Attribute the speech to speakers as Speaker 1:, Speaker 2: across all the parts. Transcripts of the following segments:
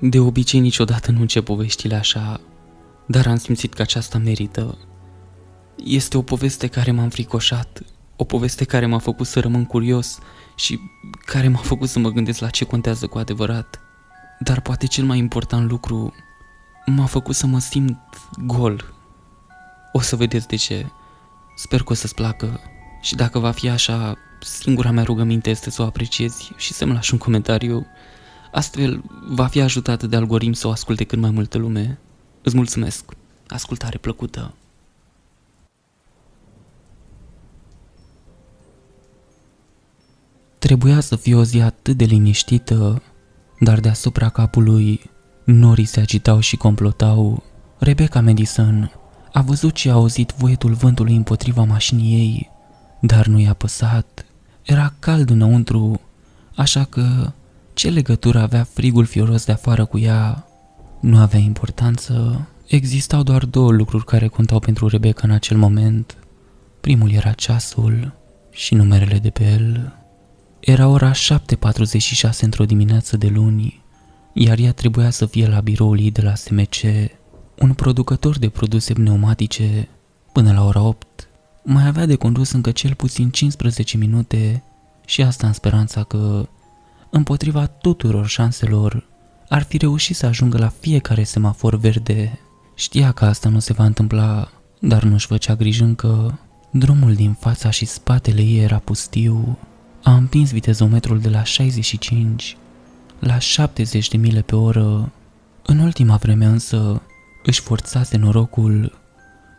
Speaker 1: De obicei niciodată nu încep poveștile așa, dar am simțit că aceasta merită. Este o poveste care m-a înfricoșat, o poveste care m-a făcut să rămân curios și care m-a făcut să mă gândesc la ce contează cu adevărat. Dar poate cel mai important lucru m-a făcut să mă simt gol. O să vedeți de ce. Sper că o să-ți placă și dacă va fi așa, singura mea rugăminte este să o apreciezi și să-mi lași un comentariu. Astfel, va fi ajutată de algoritm să o asculte cât mai multă lume. Îți mulțumesc. Ascultare plăcută. Trebuia să fie o zi atât de liniștită, dar deasupra capului norii se agitau și complotau. Rebecca Madison a văzut și a auzit voietul vântului împotriva mașinii ei, dar nu i-a păsat. Era cald înăuntru, așa că ce legătură avea frigul fioros de afară cu ea? Nu avea importanță. Existau doar două lucruri care contau pentru Rebecca în acel moment. Primul era ceasul și numerele de pe el. Era ora 7.46 într-o dimineață de luni, iar ea trebuia să fie la biroul ei de la SMC, un producător de produse pneumatice, până la ora 8. Mai avea de condus încă cel puțin 15 minute și asta în speranța că, împotriva tuturor șanselor, ar fi reușit să ajungă la fiecare semafor verde. Știa că asta nu se va întâmpla, dar nu-și făcea grijă încă. Drumul din fața și spatele ei era pustiu. A împins vitezometrul de la 65 la 70 de mile pe oră. În ultima vreme însă își forțase norocul.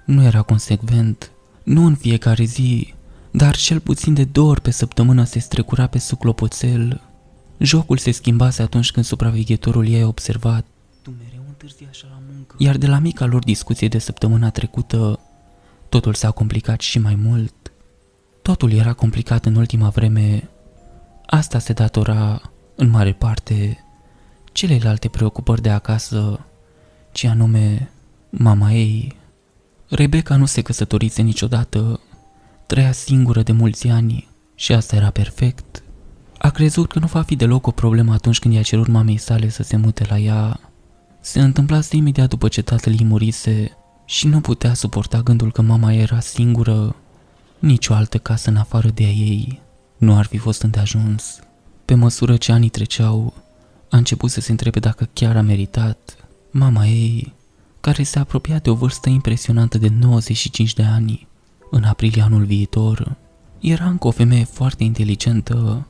Speaker 1: Nu era consecvent, nu în fiecare zi, dar cel puțin de două ori pe săptămână se strecura pe suclopoțel. Jocul se schimbase atunci când supraveghetorul ei a observat. Tu mereu întârzi așa la muncă. Iar de la mica lor discuție de săptămâna trecută, totul s-a complicat și mai mult. Totul era complicat în ultima vreme. Asta se datora, în mare parte, celelalte preocupări de acasă, ci anume mama ei. Rebecca nu se căsătorise niciodată, trăia singură de mulți ani și asta era perfect. A crezut că nu va fi deloc o problemă atunci când i-a cerut mamei sale să se mute la ea. Se întâmplase imediat după ce tatăl ei murise și nu putea suporta gândul că mama era singură nici o altă casă în afară de a ei nu ar fi fost îndeajuns. Pe măsură ce anii treceau, a început să se întrebe dacă chiar a meritat. Mama ei, care se apropia de o vârstă impresionantă de 95 de ani, în aprilie anul viitor, era încă o femeie foarte inteligentă.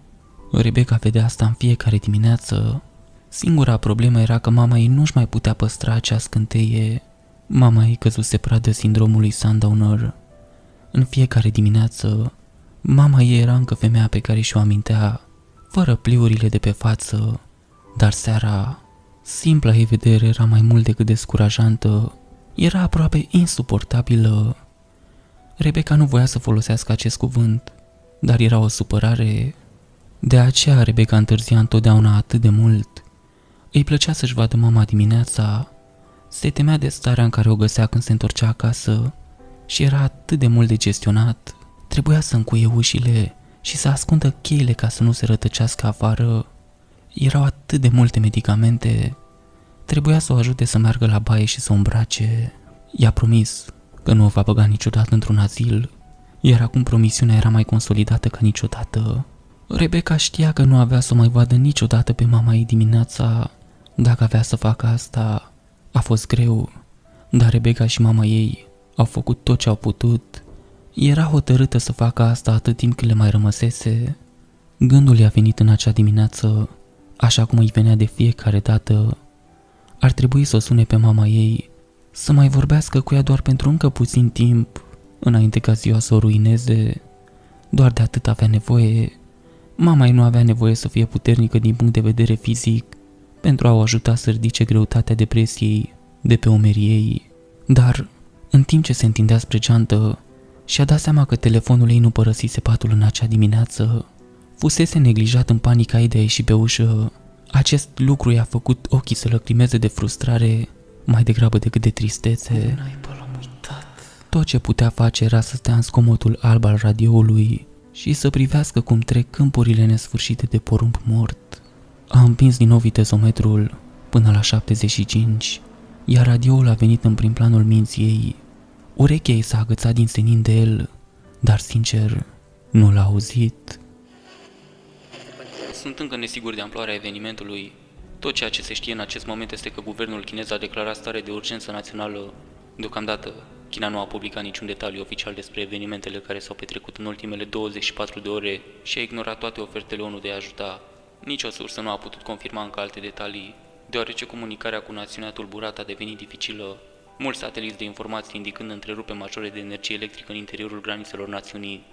Speaker 1: Rebecca vedea asta în fiecare dimineață. Singura problemă era că mama ei nu-și mai putea păstra acea scânteie. Mama ei căzuse pradă sindromului Sundowner în fiecare dimineață, mama ei era încă femeia pe care și-o amintea, fără pliurile de pe față, dar seara, simpla ei vedere era mai mult decât descurajantă, era aproape insuportabilă. Rebecca nu voia să folosească acest cuvânt, dar era o supărare. De aceea Rebecca întârzia întotdeauna atât de mult. Îi plăcea să-și vadă mama dimineața, se temea de starea în care o găsea când se întorcea acasă și era atât de mult de gestionat. Trebuia să încuie ușile și să ascundă cheile ca să nu se rătăcească afară. Erau atât de multe medicamente. Trebuia să o ajute să meargă la baie și să o îmbrace. I-a promis că nu o va băga niciodată într-un azil, iar acum promisiunea era mai consolidată ca niciodată. Rebecca știa că nu avea să o mai vadă niciodată pe mama ei dimineața. Dacă avea să facă asta, a fost greu, dar Rebecca și mama ei au făcut tot ce au putut. Era hotărâtă să facă asta atât timp cât le mai rămăsese. Gândul i-a venit în acea dimineață, așa cum îi venea de fiecare dată. Ar trebui să o sune pe mama ei, să mai vorbească cu ea doar pentru încă puțin timp, înainte ca ziua să o ruineze. Doar de atât avea nevoie. Mama ei nu avea nevoie să fie puternică din punct de vedere fizic, pentru a o ajuta să ridice greutatea depresiei de pe umerii ei. Dar în timp ce se întindea spre geantă, și-a dat seama că telefonul ei nu părăsise patul în acea dimineață. Fusese neglijat în panica ei de a ieși pe ușă. Acest lucru i-a făcut ochii să lăcrimeze de frustrare, mai degrabă decât de tristețe. Tot ce putea face era să stea în scomotul alb al radioului și să privească cum trec câmpurile nesfârșite de porumb mort. A împins din nou vitezometrul până la 75, iar radioul a venit în prim planul minții ei. Urechea ei s-a agățat din senin de el, dar sincer, nu l-a auzit.
Speaker 2: Sunt încă nesigur de amploarea evenimentului. Tot ceea ce se știe în acest moment este că guvernul chinez a declarat stare de urgență națională. Deocamdată, China nu a publicat niciun detaliu oficial despre evenimentele care s-au petrecut în ultimele 24 de ore și a ignorat toate ofertele ONU de a ajuta. Nici o sursă nu a putut confirma încă alte detalii, deoarece comunicarea cu națiunea tulburată a devenit dificilă, mulți sateliți de informații indicând întrerupe majore de energie electrică în interiorul granițelor națiunii.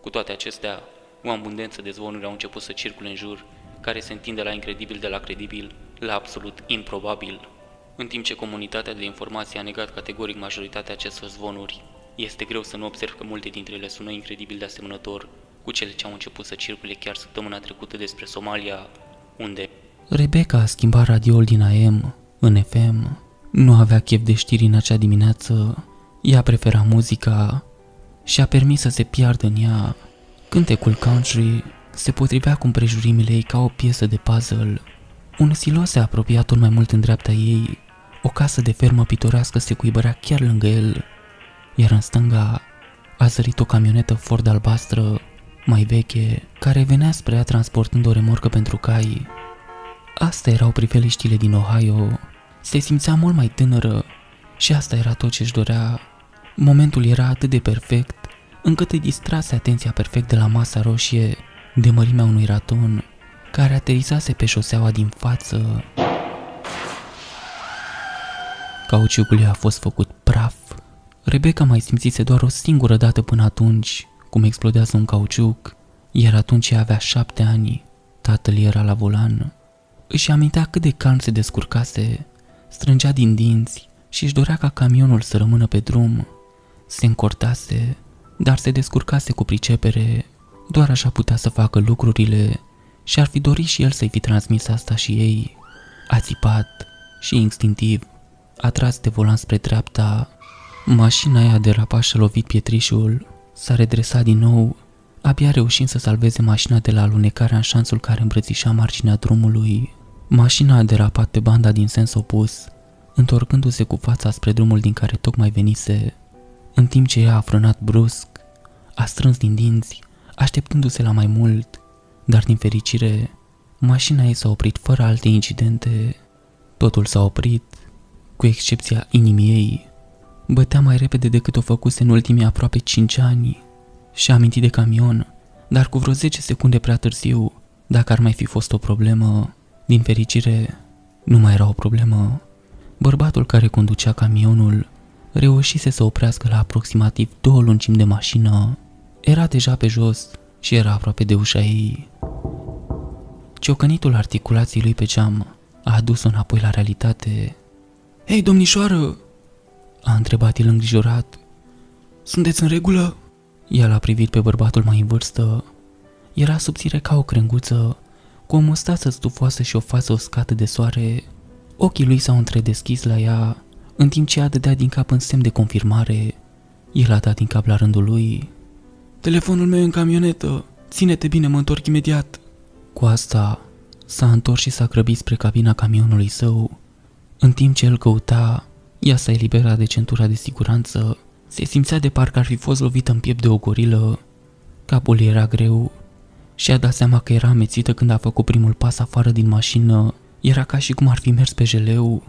Speaker 2: Cu toate acestea, o abundență de zvonuri au început să circule în jur, care se întinde la incredibil de la credibil, la absolut improbabil. În timp ce comunitatea de informații a negat categoric majoritatea acestor zvonuri, este greu să nu observ că multe dintre ele sună incredibil de asemănător cu cele ce au început să circule chiar săptămâna trecută despre Somalia, unde
Speaker 1: Rebecca a schimbat radioul din AM în FM. Nu avea chef de știri în acea dimineață. Ea prefera muzica și a permis să se piardă în ea. Cântecul country se potrivea cu împrejurimile ei ca o piesă de puzzle. Un silo se apropia tot mai mult în dreapta ei. O casă de fermă pitorească se cuibărea chiar lângă el, iar în stânga a zărit o camionetă Ford albastră, mai veche, care venea spre ea transportând o remorcă pentru cai. Astea erau priveliștile din Ohio. Se simțea mult mai tânără și asta era tot ce-și dorea. Momentul era atât de perfect, încât îi distrase atenția perfect de la masa roșie de mărimea unui raton care aterizase pe șoseaua din față. Cauciucul a fost făcut praf. Rebecca mai simțise doar o singură dată până atunci cum explodează un cauciuc, iar atunci ea avea șapte ani. Tatăl era la volan. Își amintea cât de calm se descurcase, strângea din dinți și își dorea ca camionul să rămână pe drum. Se încortase, dar se descurcase cu pricepere, doar așa putea să facă lucrurile și ar fi dorit și el să-i fi transmis asta și ei. A țipat și instinctiv, a tras de volan spre dreapta. Mașina aia derapat și-a lovit pietrișul, s-a redresat din nou, abia reușind să salveze mașina de la alunecarea în șanțul care îmbrățișa marginea drumului. Mașina a derapat pe banda din sens opus, întorcându-se cu fața spre drumul din care tocmai venise, în timp ce ea a frânat brusc, a strâns din dinți, așteptându-se la mai mult, dar din fericire, mașina ei s-a oprit fără alte incidente. Totul s-a oprit, cu excepția inimii ei. Bătea mai repede decât o făcuse în ultimii aproape 5 ani și a amintit de camion, dar cu vreo 10 secunde prea târziu, dacă ar mai fi fost o problemă, din fericire, nu mai era o problemă. Bărbatul care conducea camionul reușise să oprească la aproximativ două lungimi de mașină. Era deja pe jos și era aproape de ușa ei. Ciocănitul articulației lui pe geam a adus-o înapoi la realitate. Hei, domnișoară!" a întrebat el îngrijorat. Sunteți în regulă?" El a privit pe bărbatul mai în vârstă. Era subțire ca o crenguță, cu o mustață stufoasă și o față uscată de soare. Ochii lui s-au întredeschis la ea, în timp ce ea dădea din cap în semn de confirmare. El a dat din cap la rândul lui. Telefonul meu e în camionetă. Ține-te bine, mă întorc imediat. Cu asta, s-a întors și s-a grăbit spre cabina camionului său. În timp ce el căuta, ea s-a eliberat de centura de siguranță. Se simțea de parcă ar fi fost lovită în piept de o gorilă. Capul era greu și a dat seama că era amețită când a făcut primul pas afară din mașină. Era ca și cum ar fi mers pe jeleu.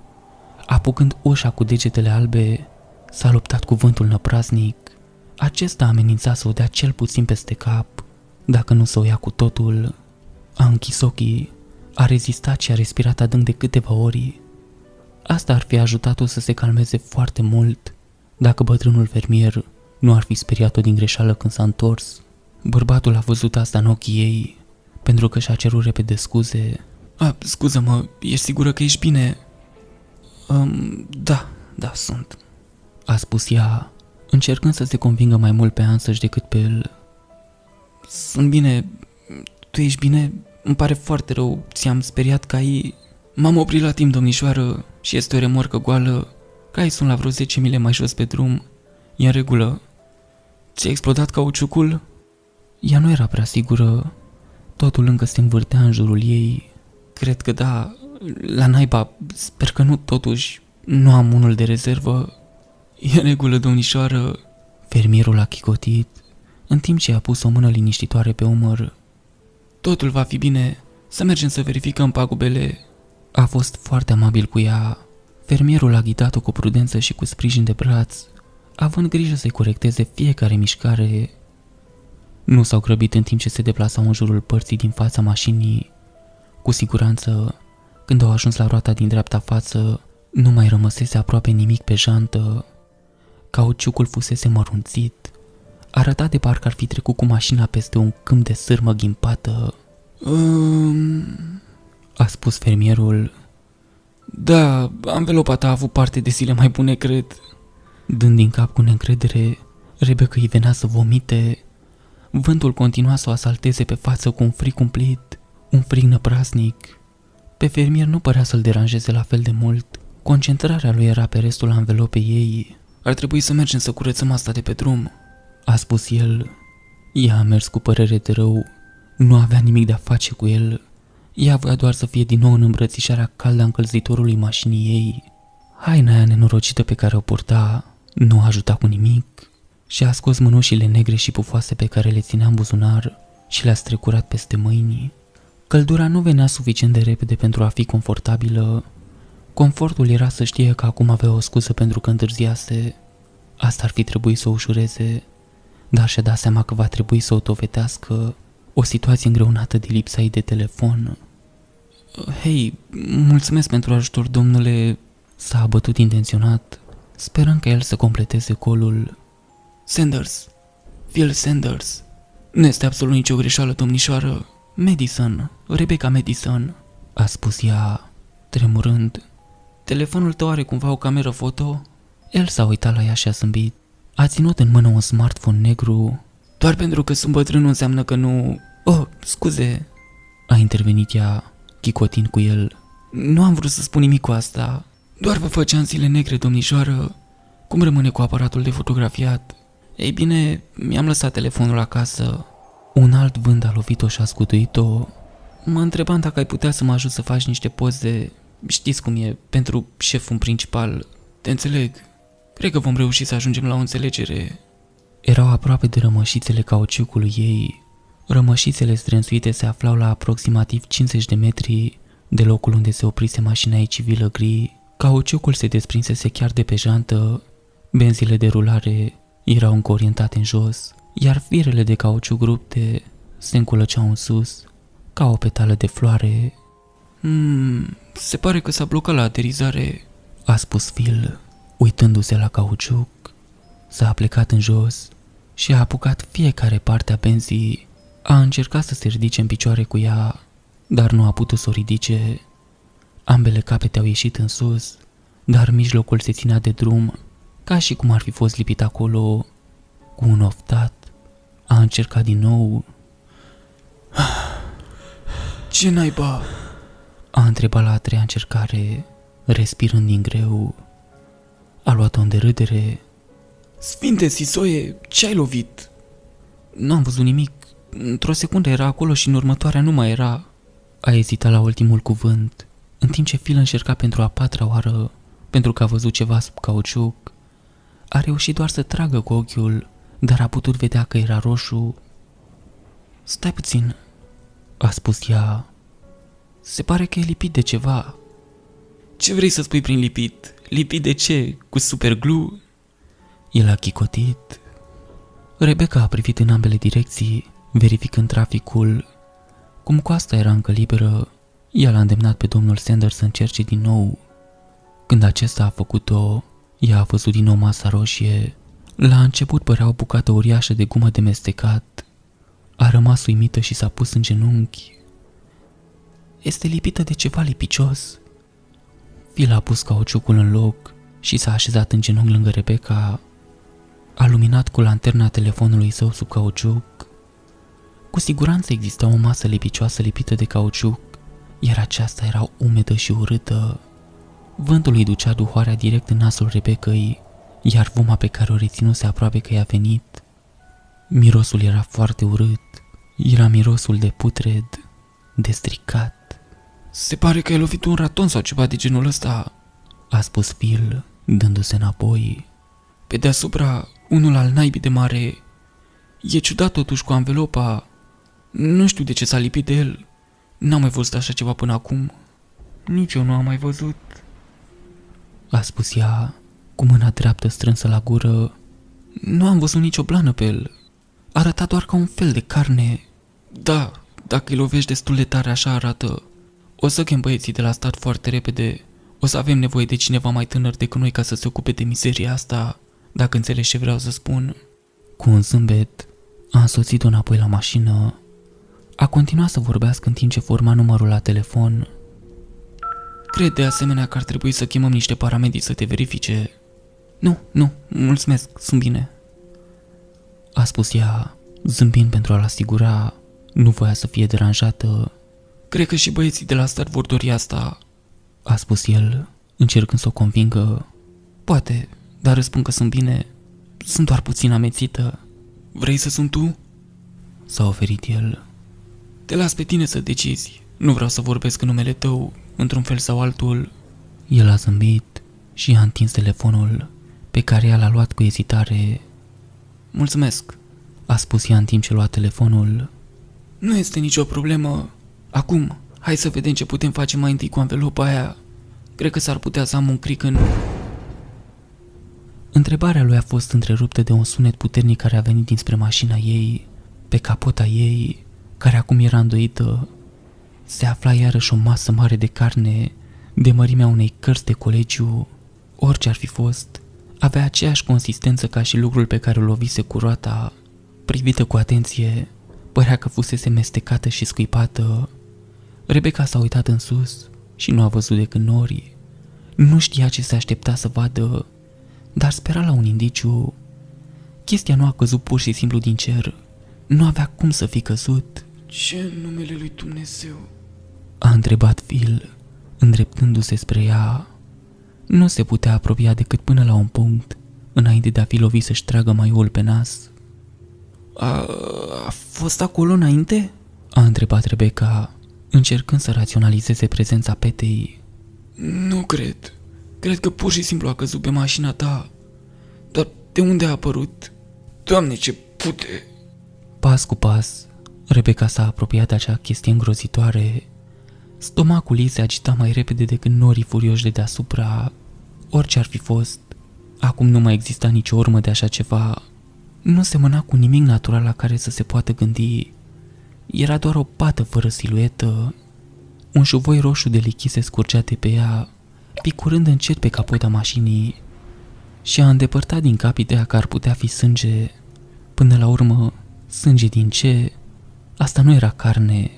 Speaker 1: Apucând ușa cu degetele albe, s-a luptat cu vântul năpraznic. Acesta amenința să o dea cel puțin peste cap, dacă nu să o ia cu totul. A închis ochii, a rezistat și a respirat adânc de câteva ori. Asta ar fi ajutat-o să se calmeze foarte mult, dacă bătrânul fermier nu ar fi speriat-o din greșeală când s-a întors. Bărbatul a văzut asta în ochii ei, pentru că și-a cerut repede scuze. A, scuză-mă, ești sigură că ești bine? Um, da, da, sunt. A spus ea, încercând să se convingă mai mult pe ansăși decât pe el. Sunt bine, tu ești bine? Îmi pare foarte rău, ți-am speriat că ai... M-am oprit la timp, domnișoară, și este o remorcă goală. Cai sunt la vreo 10 mile mai jos pe drum. E în regulă. Ți-a explodat cauciucul? Ea nu era prea sigură. Totul încă se învârtea în jurul ei. Cred că da, La naiba, sper că nu totuși nu am unul de rezervă. E regulă, domnișoară. Fermierul a chicotit, în timp ce a pus o mână liniștitoare pe umăr. Totul va fi bine, să mergem să verificăm pagubele. A fost foarte amabil cu ea. Fermierul a ghidat-o cu prudență și cu sprijin de braț, având grijă să-i corecteze fiecare mișcare. Nu s-au grăbit în timp ce se deplasau în jurul părții din fața mașinii. Cu siguranță, când au ajuns la roata din dreapta față, nu mai rămăsese aproape nimic pe jantă. Cauciucul fusese mărunțit. Arăta de parcă ar fi trecut cu mașina peste un câmp de sârmă ghimpată. Um, a spus fermierul. Da, anvelopa ta a avut parte de zile mai bune, cred. Dând din cap cu neîncredere, Rebecca îi venea să vomite. Vântul continua să o asalteze pe față cu un frig cumplit, un frig năprasnic. Pe fermier nu părea să-l deranjeze la fel de mult. Concentrarea lui era pe restul anvelopei ei. Ar trebui să mergem să curățăm asta de pe drum, a spus el. Ea a mers cu părere de rău. Nu avea nimic de a face cu el. Ea voia doar să fie din nou în îmbrățișarea caldă a încălzitorului mașinii ei. Haina aia nenorocită pe care o purta nu ajuta cu nimic și a scos mânușile negre și pufoase pe care le ținea în buzunar și le-a strecurat peste mâini. Căldura nu venea suficient de repede pentru a fi confortabilă. Confortul era să știe că acum avea o scuză pentru că întârziase. Asta ar fi trebuit să o ușureze, dar și-a dat seama că va trebui să o dovedească o situație îngreunată de lipsa ei de telefon. Hei, mulțumesc pentru ajutor, domnule, s-a abătut intenționat, sperând ca el să completeze colul. Sanders, Phil Sanders, nu este absolut nicio greșeală, domnișoară. Madison, Rebecca Madison, a spus ea, tremurând. Telefonul tău are cumva o cameră foto? El s-a uitat la ea și a zâmbit. A ținut în mână un smartphone negru. Doar pentru că sunt bătrân nu înseamnă că nu... Oh, scuze, a intervenit ea, chicotind cu el. Nu am vrut să spun nimic cu asta. Doar vă făceam zile negre, domnișoară. Cum rămâne cu aparatul de fotografiat? Ei bine, mi-am lăsat telefonul acasă. Un alt vânt a lovit-o și a scutuit-o. Mă întrebam dacă ai putea să mă ajut să faci niște poze, știți cum e, pentru șeful principal. Te înțeleg. Cred că vom reuși să ajungem la o înțelegere. Erau aproape de rămășițele cauciucului ei. Rămășițele strânsuite se aflau la aproximativ 50 de metri de locul unde se oprise mașina ei civilă gri. Cauciucul se desprinsese chiar de pe jantă. Benzile de rulare erau încă orientate în jos, iar firele de cauciuc rupte se înculăceau în sus, ca o petală de floare. Hmm, se pare că s-a blocat la aterizare, a spus Phil, uitându-se la cauciuc. S-a plecat în jos și a apucat fiecare parte a benzii. A încercat să se ridice în picioare cu ea, dar nu a putut să o ridice. Ambele capete au ieșit în sus, dar mijlocul se ținea de drum, ca și cum ar fi fost lipit acolo cu un oftat. A încercat din nou. Ce naiba? A întrebat la a treia încercare, respirând din greu. A luat-o în derâdere. Sfinte Sisoie, ce ai lovit? Nu am văzut nimic. Într-o secundă era acolo și în următoarea nu mai era. A ezitat la ultimul cuvânt, în timp ce Phil încerca pentru a patra oară, pentru că a văzut ceva sub cauciuc. A reușit doar să tragă cu ochiul, dar a putut vedea că era roșu. Stai puțin, a spus ea. Se pare că e lipit de ceva. Ce vrei să spui prin lipit? Lipit de ce? Cu superglue? El a chicotit. Rebecca a privit în ambele direcții, verificând traficul. Cum coasta era încă liberă, ea l-a îndemnat pe domnul Sanders să încerce din nou. Când acesta a făcut-o, ea a văzut din nou masa roșie. La început părea o bucată uriașă de gumă de mestecat. A rămas uimită și s-a pus în genunchi. Este lipită de ceva lipicios. Phil a pus cauciucul în loc și s-a așezat în genunchi lângă Rebecca. A luminat cu lanterna telefonului său sub cauciuc. Cu siguranță exista o masă lipicioasă lipită de cauciuc, iar aceasta era umedă și urâtă. Vântul îi ducea duhoarea direct în nasul Rebecăi, iar vuma pe care o reținuse aproape că i-a venit. Mirosul era foarte urât, era mirosul de putred, de stricat. Se pare că ai lovit un raton sau ceva de genul ăsta, a spus Phil, dându-se înapoi. Pe deasupra, unul al naibii de mare. E ciudat totuși cu anvelopa. Nu știu de ce s-a lipit de el. N-am mai văzut așa ceva până acum. Nici eu nu am mai văzut. A spus ea, cu mâna dreaptă strânsă la gură. Nu am văzut nicio blană pe el. Arăta doar ca un fel de carne. Da, dacă îi lovești destul de tare așa arată. O să chem băieții de la stat foarte repede. O să avem nevoie de cineva mai tânăr decât noi ca să se ocupe de mizeria asta, dacă înțelegi ce vreau să spun. Cu un zâmbet, a însoțit-o înapoi la mașină. A continuat să vorbească în timp ce forma numărul la telefon. Cred de asemenea că ar trebui să chemăm niște paramedici să te verifice. Nu, nu, mulțumesc, sunt bine. A spus ea, zâmbind pentru a-l asigura, nu voia să fie deranjată. Cred că și băieții de la stat vor dori asta, a spus el, încercând să o convingă. Poate, dar răspund că sunt bine. Sunt doar puțin amețită. Vrei să sunt tu? S-a oferit el. Te las pe tine să decizi. Nu vreau să vorbesc în numele tău, într-un fel sau altul. El a zâmbit și a întins telefonul, pe care ea l-a luat cu ezitare. Mulțumesc, a spus ea în timp ce lua telefonul. Nu este nicio problemă. Acum, hai să vedem ce putem face mai întâi cu anvelopa aia. Cred că s-ar putea să am un cric în... Întrebarea lui a fost întreruptă de un sunet puternic care a venit dinspre mașina ei, pe capota ei, care acum era îndoită. Se afla iarăși o masă mare de carne, de mărimea unei cărți de colegiu. Orice ar fi fost, avea aceeași consistență ca și lucrul pe care o lovise cu roata. Privită cu atenție, părea că fusese mestecată și scuipată. Rebecca s-a uitat în sus și nu a văzut decât norii. Nu știa ce se aștepta să vadă, dar spera la un indiciu. Chestia nu a căzut pur și simplu din cer. Nu avea cum să fi căzut. Ce în numele lui Dumnezeu? A întrebat Phil, îndreptându-se spre ea. Nu se putea apropia decât până la un punct, înainte de a fi lovit să-și tragă maiul pe nas. A, a fost acolo înainte? A întrebat Rebecca, încercând să raționalizeze prezența petei. Nu cred. Cred că pur și simplu a căzut pe mașina ta. Dar de unde a apărut? Doamne, ce pute! Pas cu pas, Rebecca s-a apropiat de acea chestie îngrozitoare. Stomacul ei se agita mai repede decât norii furioși de deasupra. Orice ar fi fost, acum nu mai exista nicio urmă de așa ceva. Nu semăna cu nimic natural la care să se poată gândi. Era doar o pată fără siluetă. Un șuvoi roșu de lichid se scurgea de pe ea, picurând încet pe capota mașinii și a îndepărtat din cap ideea că ar putea fi sânge. Până la urmă, sânge din ce? Asta nu era carne.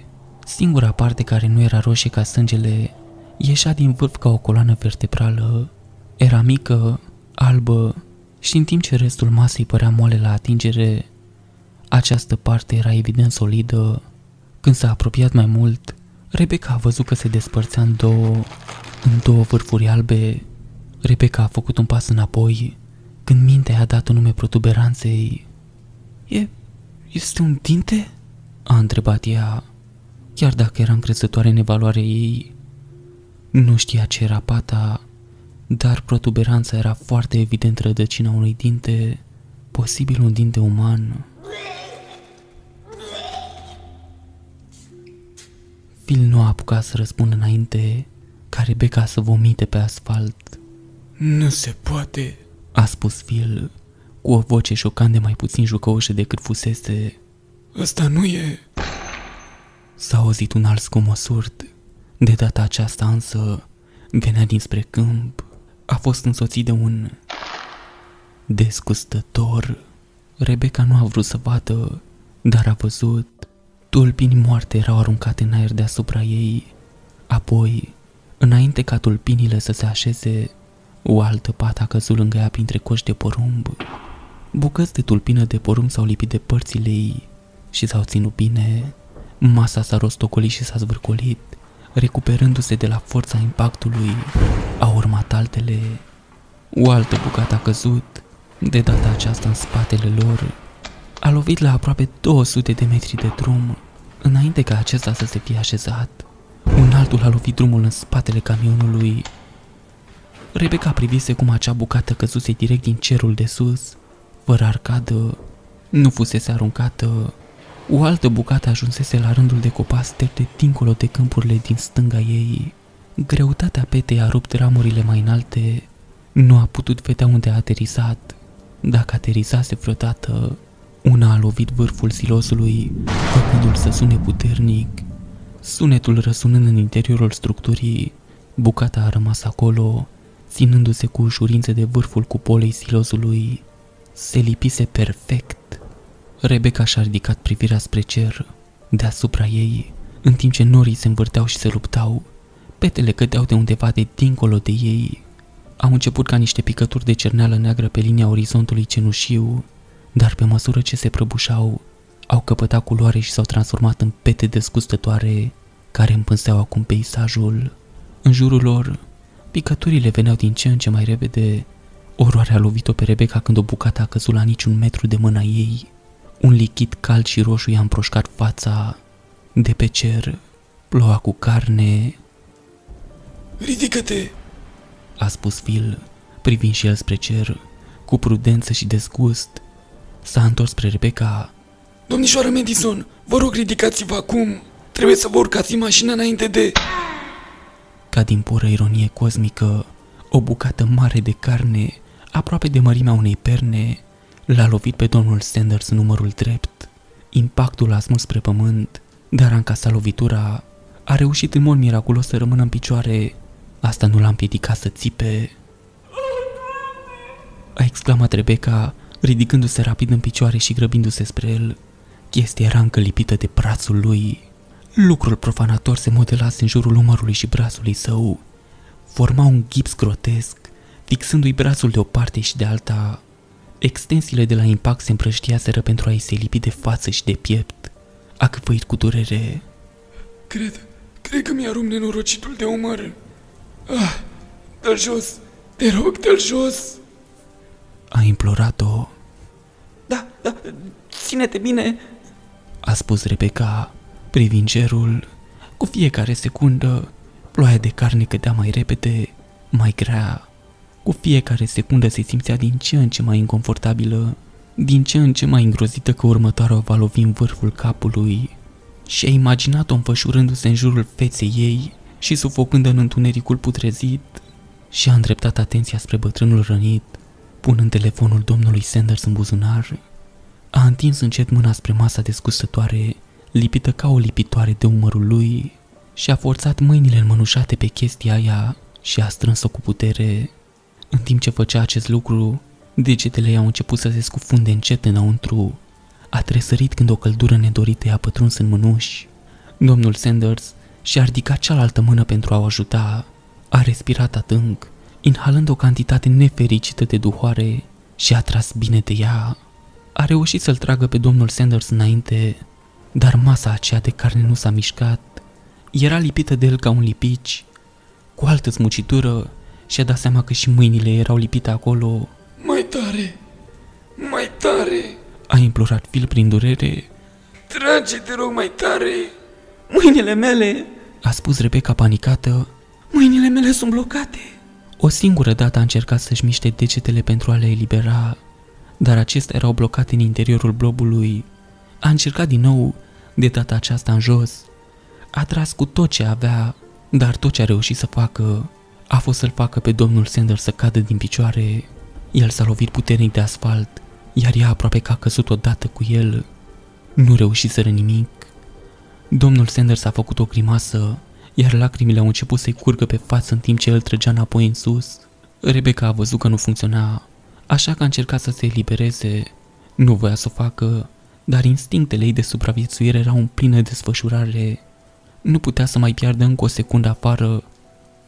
Speaker 1: Singura parte care nu era roșie ca sângele ieșea din vârf ca o coloană vertebrală. Era mică, albă și în timp ce restul masei părea moale la atingere, această parte era evident solidă. Când s-a apropiat mai mult, Rebecca a văzut că se despărțea în două, în două vârfuri albe. Rebecca a făcut un pas înapoi, când mintea i-a dat un nume protuberanței. E... este un dinte?" A întrebat ea, chiar dacă era încrezătoare în evaluarea ei. Nu știa ce era pata, dar protuberanța era foarte evident rădăcina unui dinte, posibil un dinte uman. Phil nu a apucat să răspundă înainte ca Rebecca să vomite pe asfalt. Nu se poate, a spus Phil, cu o voce șocant de mai puțin jucăușă decât fusese. Ăsta nu e... S-a auzit un alt scomosurt. De data aceasta însă venea dinspre câmp. A fost însoțit de un descustător. Rebecca nu a vrut să vadă, dar a văzut. Tulpini moarte erau aruncate în aer deasupra ei. Apoi, înainte ca tulpinile să se așeze, o altă pată a căzut lângă ea printre coși de porumb. Bucăți de tulpină de porumb s-au lipit de părțile ei și s-au ținut bine. Masa s-a rostocolit și s-a zvârcolit, recuperându-se de la forța impactului. A urmat altele. O altă bucată a căzut, de data aceasta în spatele lor. A lovit la aproape 200 de metri de drum, înainte ca acesta să se fie așezat. Un alt Impactul a lovit drumul în spatele camionului. Rebecca privise cum acea bucată căzuse direct din cerul de sus, fără arcadă. Nu fusese aruncată. O altă bucată ajunsese la rândul de copaci de dincolo de câmpurile din stânga ei. Greutatea petei a rupt ramurile mai înalte. Nu a putut vedea unde a aterizat. Dacă aterizase vreodată, una a lovit vârful silosului, făcându-l să sune puternic. Sunetul răsunând în interiorul structurii, bucata a rămas acolo, ținându-se cu ușurință de vârful cupolei silozului. Se lipise perfect. Rebecca și-a ridicat privirea spre cer, deasupra ei, în timp ce norii se învârteau și se luptau. Petele cădeau de undeva de dincolo de ei. Au început ca niște picături de cerneală neagră pe linia orizontului cenușiu, dar pe măsură ce se prăbușau, au căpătat culoare și s-au transformat în pete desgustătoare care împânseau acum peisajul. În jurul lor, picăturile veneau din ce în ce mai repede. Oroarea a lovit-o pe Rebecca când o bucată a căzut la niciun metru de mâna ei. Un lichid cald și roșu i-a împroșcat fața. De pe cer, ploua cu carne.
Speaker 3: Ridică-te!
Speaker 1: A spus Phil, privind și el spre cer, cu prudență și dezgust. S-a întors spre Rebecca.
Speaker 3: Domnișoară Madison, vă rog ridicați-vă acum! Trebuie să vă urcați în mașină înainte de...
Speaker 1: Ca din pură ironie cosmică, o bucată mare de carne, aproape de mărimea unei perne, l-a lovit pe domnul Sanders în numărul drept. Impactul a smuls spre pământ, dar a încasat lovitura. A reușit în mod miraculos să rămână în picioare. Asta nu l-a împiedicat să țipe. A exclamat Rebecca, ridicându-se rapid în picioare și grăbindu-se spre el. Chestia era încă lipită de brațul lui. Lucrul profanator se modelase în jurul umărului și brațului său. Forma un gips grotesc, fixându-i brațul de o parte și de alta. Extensiile de la impact se împrăștiaseră pentru a-i se lipi de față și de piept. A căpăit cu durere.
Speaker 3: Cred, cred că mi-a rupt nenorocitul de umăr. Ah, dă jos, te rog, dă jos.
Speaker 1: A implorat-o.
Speaker 4: Da, da, ține-te bine.
Speaker 1: A spus Rebecca, privind cerul. Cu fiecare secundă, ploaia de carne cădea mai repede, mai grea. Cu fiecare secundă se simțea din ce în ce mai inconfortabilă, din ce în ce mai îngrozită că următoarea o va lovi în vârful capului. Și a imaginat-o înfășurându-se în jurul feței ei și sufocând în întunericul putrezit și a îndreptat atenția spre bătrânul rănit, punând telefonul domnului Sanders în buzunar. A întins încet mâna spre masa descustătoare lipită ca o lipitoare de umărul lui și a forțat mâinile înmănușate pe chestia aia și a strâns-o cu putere. În timp ce făcea acest lucru, degetele i-au început să se scufunde încet înăuntru. A tresărit când o căldură nedorită i-a pătruns în mânuși. Domnul Sanders și-a ridicat cealaltă mână pentru a o ajuta. A respirat adânc, inhalând o cantitate nefericită de duhoare și a tras bine de ea. A reușit să-l tragă pe domnul Sanders înainte, dar masa aceea de carne nu s-a mișcat. Era lipită de el ca un lipici. Cu altă smucitură și-a dat seama că și mâinile erau lipite acolo.
Speaker 3: Mai tare, mai tare.
Speaker 1: A implorat Phil prin durere.
Speaker 3: Trage, te rog, mai tare.
Speaker 4: Mâinile mele,
Speaker 1: A spus Rebecca panicată.
Speaker 4: mâinile mele sunt blocate.
Speaker 1: O singură dată a încercat să-și miște degetele pentru a le elibera, dar acestea erau blocate în interiorul blobului. A încercat din nou, de data aceasta în jos. A tras cu tot ce avea, dar tot ce a reușit să facă a fost să-l facă pe domnul Sanders să cadă din picioare. El s-a lovit puternic de asfalt, iar ea aproape că a căzut odată cu el. Nu reușiseră nimic. Domnul Sanders a făcut o grimasă, iar lacrimile au început să-i curgă pe față în timp ce el trăgea înapoi în sus. Rebecca a văzut că nu funcționa, așa că a încercat să se elibereze. Nu voia să o facă, dar instinctele ei de supraviețuire erau în plină desfășurare. Nu putea să mai piardă încă o secundă afară.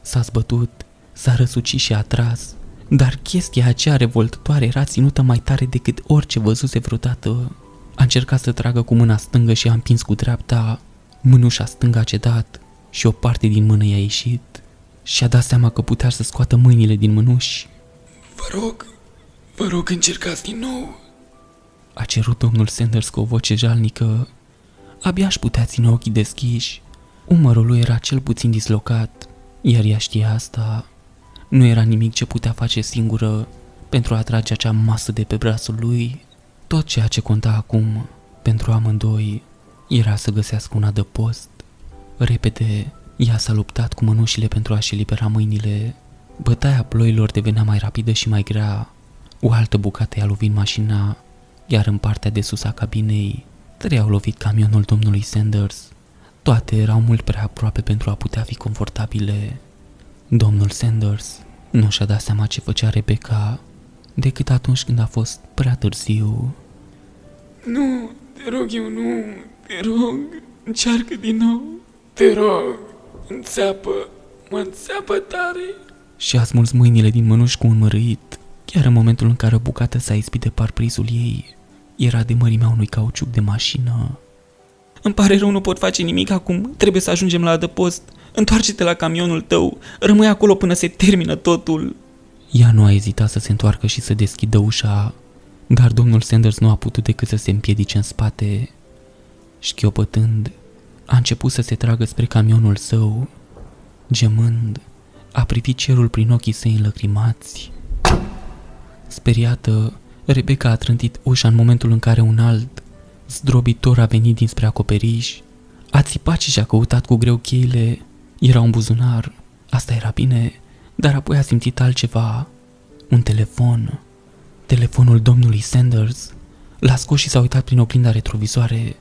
Speaker 1: S-a zbătut, s-a răsucit și a tras, dar chestia aceea revoltătoare era ținută mai tare decât orice văzuse vreodată. A încercat să tragă cu mâna stângă și a împins cu dreapta. Mânușa stângă a cedat și o parte din mână i-a ieșit. Și-a dat seama că putea să scoată mâinile din mânuși.
Speaker 3: Vă rog, vă rog, încercați din nou.
Speaker 1: A cerut domnul Sanders cu o voce jalnică. Abia aș putea ține ochii deschiși. Umărul lui era cel puțin dislocat, iar ea știa asta. Nu era nimic ce putea face singură pentru a atrage acea masă de pe brațul lui. Tot ceea ce conta acum pentru amândoi era să găsească un adăpost. Repede, ea s-a luptat cu mănușile pentru a-și elibera mâinile. Bătaia ploilor devenea mai rapidă și mai grea. O altă bucată i-a lovit mașina, iar în partea de sus a cabinei, trei au lovit camionul domnului Sanders. Toate erau mult prea aproape pentru a putea fi confortabile. Domnul Sanders nu și-a dat seama ce făcea Rebecca decât atunci când a fost prea târziu.
Speaker 3: Nu, te rog eu, nu, te rog, încearcă din nou. Te rog, înțeapă, mă înțeapă tare.
Speaker 1: Și a smuls mâinile din mănuși cu un mărâit, chiar în momentul în care o bucată s-a ispit de parprizul ei. Era de mărimea unui cauciuc de mașină.
Speaker 4: Îmi pare rău, nu pot face nimic acum. Trebuie să ajungem la adăpost. Întoarce-te la camionul tău. Rămâi acolo până se termină totul.
Speaker 1: Ea nu a ezitat să se întoarcă și să deschidă ușa, dar domnul Sanders nu a putut decât să se împiedice în spate. Șchiopătând, a început să se tragă spre camionul său. Gemând, a privit cerul prin ochii săi înlăcrimați. Speriată, Rebecca a trântit ușa în momentul în care un alt, zdrobitor a venit dinspre acoperiș. A țipat și și-a căutat cu greu cheile. Era un buzunar, asta era bine, dar apoi a simțit altceva. Un telefon. Telefonul domnului Sanders. L-a scos și s-a uitat prin oglinda retrovizoare.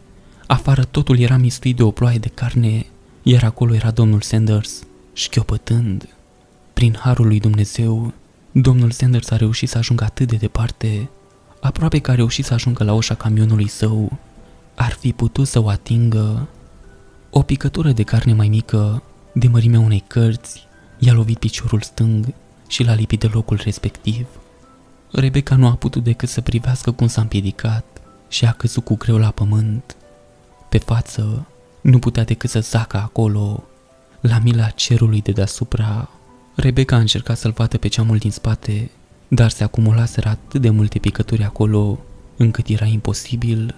Speaker 1: Afară totul era mistuit de o ploaie de carne, iar acolo era domnul Sanders, șchiopătând. Prin harul lui Dumnezeu, domnul Sanders a reușit să ajungă atât de departe, aproape că a reușit să ajungă la ușa camionului său. Ar fi putut să o atingă. O picătură de carne mai mică, de mărimea unei cărți, i-a lovit piciorul stâng și l-a lipit de locul respectiv. Rebecca nu a putut decât să privească cum s-a împiedicat și a căzut cu greu la pământ. Pe față, nu putea decât să zacă acolo, la mila cerului de deasupra. Rebecca a încercat să-l vadă pe ceamul din spate, dar se acumulaseră atât de multe picături acolo, încât era imposibil.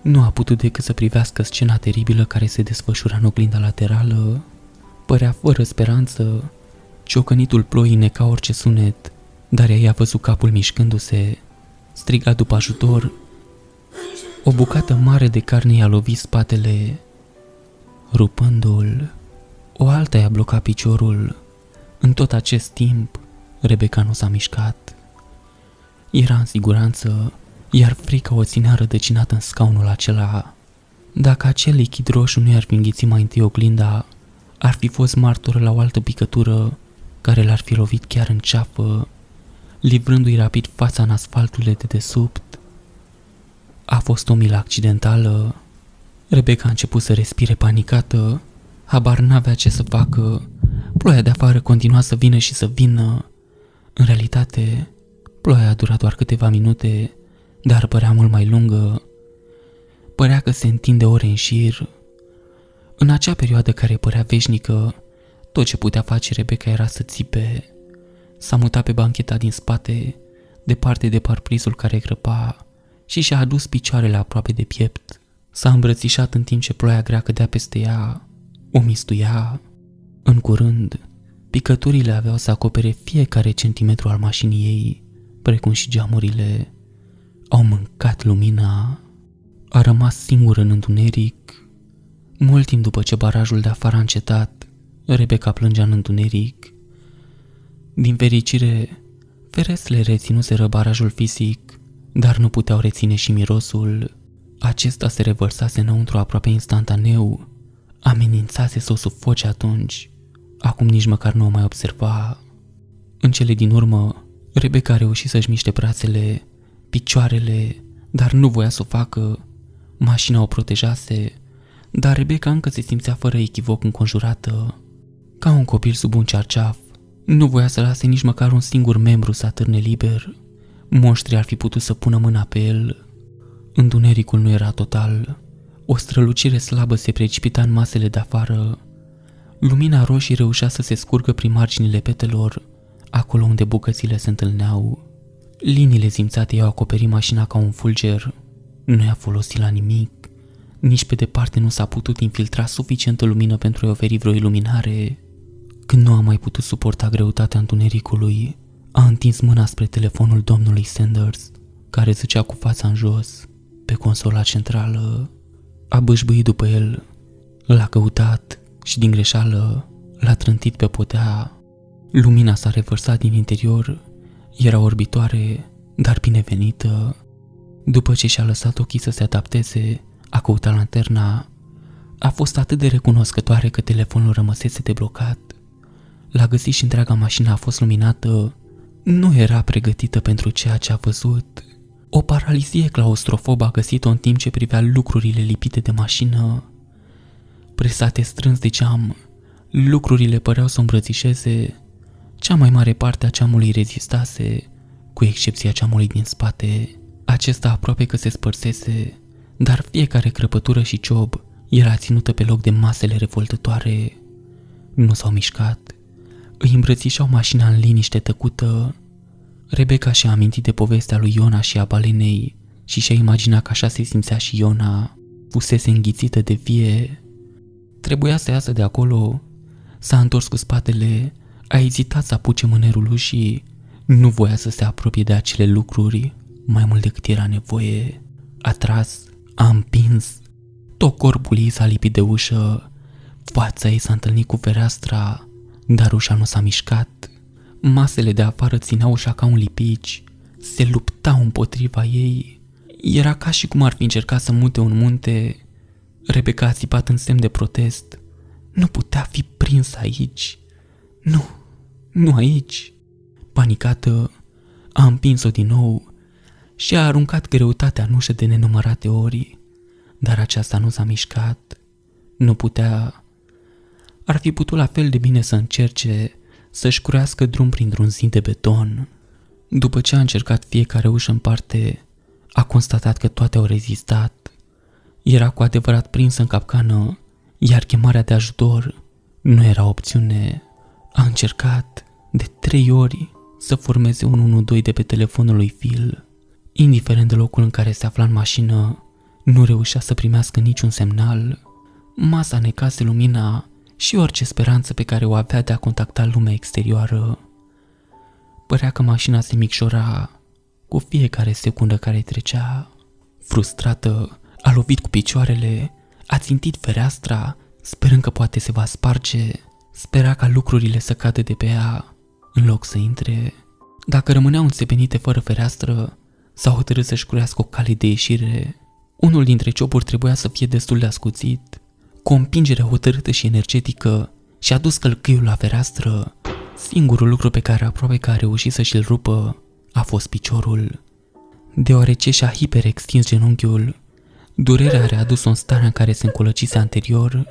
Speaker 1: Nu a putut decât să privească scena teribilă care se desfășura în oglinda laterală. Părea fără speranță. Ciocănitul ploii neca orice sunet, dar ea i-a văzut capul mișcându-se. Striga după ajutor. O bucată mare de carne i-a lovit spatele, rupându-l. O alta i-a blocat piciorul. În tot acest timp, Rebecca nu s-a mișcat. Era în siguranță, iar frica o ținea rădăcinată în scaunul acela. Dacă acel lichid roșu nu i-ar fi înghițit mai întâi oglinda, ar fi fost martor la o altă picătură care l-ar fi lovit chiar în ceafă, livrându-i rapid fața în asfaltul de dedesubt. A fost o milă accidentală. Rebecca a început să respire panicată, habar n-avea ce să facă. Ploaia de afară continua să vină și să vină. În realitate, ploaia a durat doar câteva minute, dar părea mult mai lungă. Părea că se întinde ore în șir. În acea perioadă care părea veșnică, tot ce putea face Rebecca era să țipe. S-a mutat pe bancheta din spate, departe de parprizul care grăpa și și-a adus picioarele aproape de piept. S-a îmbrățișat în timp ce ploaia grea cădea peste ea, o mistuia. În curând, picăturile aveau să acopere fiecare centimetru al mașinii ei, precum și geamurile. Au mâncat lumina. A rămas singur în întuneric. Mult timp după ce barajul de afară a încetat, Rebecca plângea în întuneric. Din fericire, ferestrele reținuseră barajul fizic, dar nu puteau reține și mirosul. Acesta se revărsase înăuntru aproape instantaneu, amenințase să o sufoce atunci. Acum nici măcar nu o mai observa. În cele din urmă, Rebecca a reușit să-și miște brațele, picioarele, dar nu voia să o facă. Mașina o protejase, dar Rebecca încă se simțea fără echivoc înconjurată, ca un copil sub un cearceaf. Nu voia să lase nici măcar un singur membru să atârne liber. Monștrii ar fi putut să pună mâna pe el. Întunericul nu era total. O strălucire slabă se precipita în masele de afară. Lumina roșie reușea să se scurgă prin marginile petelor, acolo unde bucățile se întâlneau. Liniile zimțate i-au acoperit mașina ca un fulger. Nu i-a folosit la nimic. Nici pe departe nu s-a putut infiltra suficientă lumină pentru a oferi vreo iluminare. Când nu a mai putut suporta greutatea întunericului, a întins mâna spre telefonul domnului Sanders, care zicea cu fața în jos, pe consola centrală. A bâșbâit după el, l-a căutat și din greșeală l-a trântit pe podea. Lumina s-a revărsat din interior, era orbitoare, dar binevenită. După ce și-a lăsat ochii să se adapteze, a căutat lanterna. A fost atât de recunoscătoare că telefonul rămăsese deblocat. L-a găsit și întreaga mașină a fost luminată. Nu era pregătită pentru ceea ce a văzut. O paralizie claustrofobă a găsit-o în timp ce privea lucrurile lipite de mașină. Presate strâns de geam, lucrurile păreau să îmbrățișeze. Cea mai mare parte a ceamului rezistase, cu excepția ceamului din spate. Acesta aproape că se spărsese, dar fiecare crăpătură și ciob era ținută pe loc de masele revoltătoare. Nu s-au mișcat. Îi îmbrățișau mașina în liniște tăcută. Rebecca și-a amintit de povestea lui Iona și a balenei și și-a imaginat că așa se simțea și Iona, fusese înghițită de vie. Trebuia să iasă de acolo, s-a întors cu spatele, a ezitat să apuce mânerul ușii, nu voia să se apropie de acele lucruri mai mult decât era nevoie. A tras, a împins, tot corpul ei s-a lipit de ușă, fața ei s-a întâlnit cu fereastra, dar ușa nu s-a mișcat. Masele de afară țineau ușa ca un lipici, se luptau împotriva ei. Era ca și cum ar fi încercat să mute un munte. Rebecca a țipat în semn de protest. Nu putea fi prins aici. Nu, nu aici. Panicată, a împins-o din nou și a aruncat greutatea în ușă de nenumărate ori, dar aceasta nu s-a mișcat. Nu putea. Ar fi putut la fel de bine să încerce să-și curească drum printr-un zid de beton. După ce a încercat fiecare ușă în parte, a constatat că toate au rezistat. Era cu adevărat prins în capcană, iar chemarea de ajutor nu era opțiune. A încercat de trei ori să formeze un 112 de pe telefonul lui Phil. Indiferent de locul în care se afla în mașină, nu reușea să primească niciun semnal. Masa necase lumina și orice speranță pe care o avea de a contacta lumea exterioară. Părea că mașina se micșora cu fiecare secundă care trecea. Frustrată, a lovit cu picioarele, a țintit fereastra, sperând că poate se va sparge. Spera ca lucrurile să cadă de pe ea, în loc să intre. Dacă rămâneau înțepenite fără fereastră, s-a hotărât să-și curească o cale de ieșire. Unul dintre ciopuri trebuia să fie destul de ascuțit. Cu o împingere hotărâtă și energetică, și-a dus călcâiul la fereastră. Singurul lucru pe care aproape că a reușit să și-l rupă a fost piciorul. Deoarece și-a hiperextins genunchiul, durerea a readus-o în starea în care se încolăcise anterior,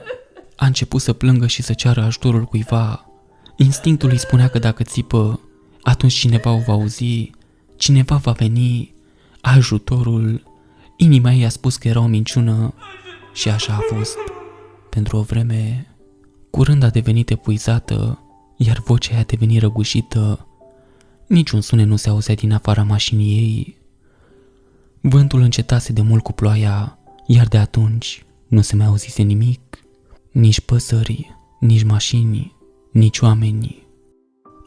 Speaker 1: a început să plângă și să ceară ajutorul cuiva. Instinctul îi spunea că dacă țipă, atunci cineva o va auzi, cineva va veni, ajutorul. Inima ei a spus că era o minciună și așa a fost. Pentru o vreme, curând a devenit epuizată, iar vocea ei a devenit răgușită. Niciun sunet nu se auzea din afara mașinii ei. Vântul încetase de mult cu ploaia, iar de atunci nu se mai auzise nimic. Nici păsări, nici mașini, nici oameni.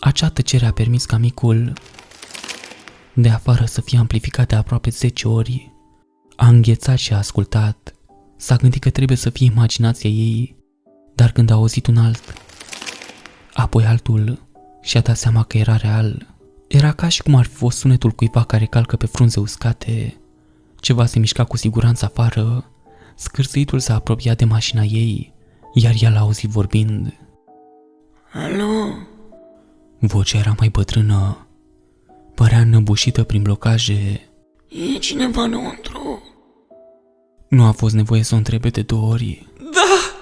Speaker 1: Acea tăcere a permis ca micul de afară să fie amplificat de aproape 10 ori. A înghețat și a ascultat. S-a gândit că trebuie să fie imaginația ei, dar când a auzit un alt, apoi altul, și-a dat seama că era real. Era ca și cum ar fi fost sunetul cuiva care calcă pe frunze uscate. Ceva se mișca cu siguranță afară. Scârțâitul s-a apropiat de mașina ei, iar ea l-a auzit vorbind.
Speaker 3: Alo?
Speaker 1: Vocea era mai bătrână. Părea înăbușită prin blocaje.
Speaker 3: E cineva înăuntru?
Speaker 1: Nu a fost nevoie să o întrebe de două ori.
Speaker 4: Da,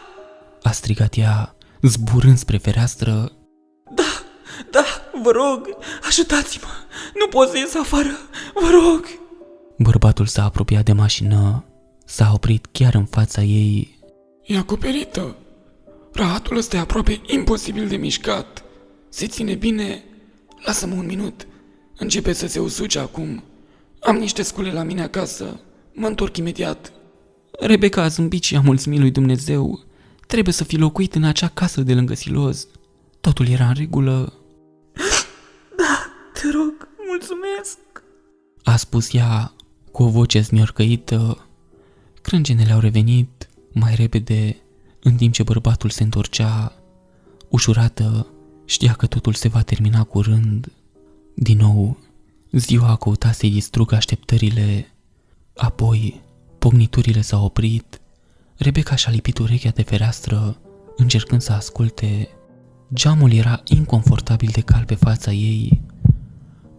Speaker 1: A strigat ea, zburând spre fereastră.
Speaker 4: da, da, vă rog, ajutați-mă, nu pot să ies afară, vă rog.
Speaker 1: Bărbatul s-a apropiat de mașină. S-a oprit chiar în fața ei.
Speaker 3: E acoperită. Rahatul ăsta e aproape imposibil de mișcat. Se ține bine? Lasă-mă un minut. Începe să se usuce acum. Am niște scule la mine acasă. Mă întorc imediat.
Speaker 1: Rebecca a zâmbit și a mulțumit lui Dumnezeu. Trebuie să fi locuit în acea casă de lângă Siloz. Totul era în regulă. Da, te rog, mulțumesc. A spus ea cu o voce smiorcăită. Crângenele au revenit mai repede, în timp ce bărbatul se întorcea. Ușurată, știa că totul se va termina curând. Din nou, ziua a căutat să-i distrugă așteptările. Apoi, Pogniturile s-au oprit. Rebecca și-a lipit urechea de fereastră, încercând să asculte. Geamul era inconfortabil de cal pe fața ei.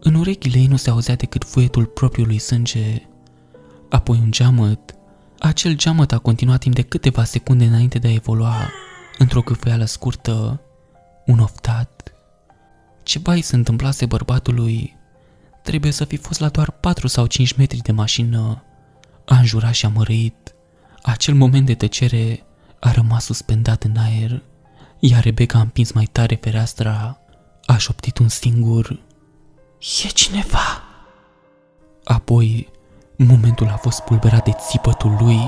Speaker 1: În urechile ei nu se auzea decât fuietul propriului sânge. Apoi un geamăt. Acel geamăt a continuat timp de câteva secunde înainte de a evolua într-o câfeală scurtă, un oftat. Ce bai se întâmplase bărbatului? Trebuie să fi fost la doar 4 sau 5 metri de mașină. A înjurat și a mărăit. Acel moment de tăcere a rămas suspendat în aer, iar Rebecca a împins mai tare fereastra, a șoptit un singur E cineva! Apoi, momentul a fost pulberat de țipătul lui.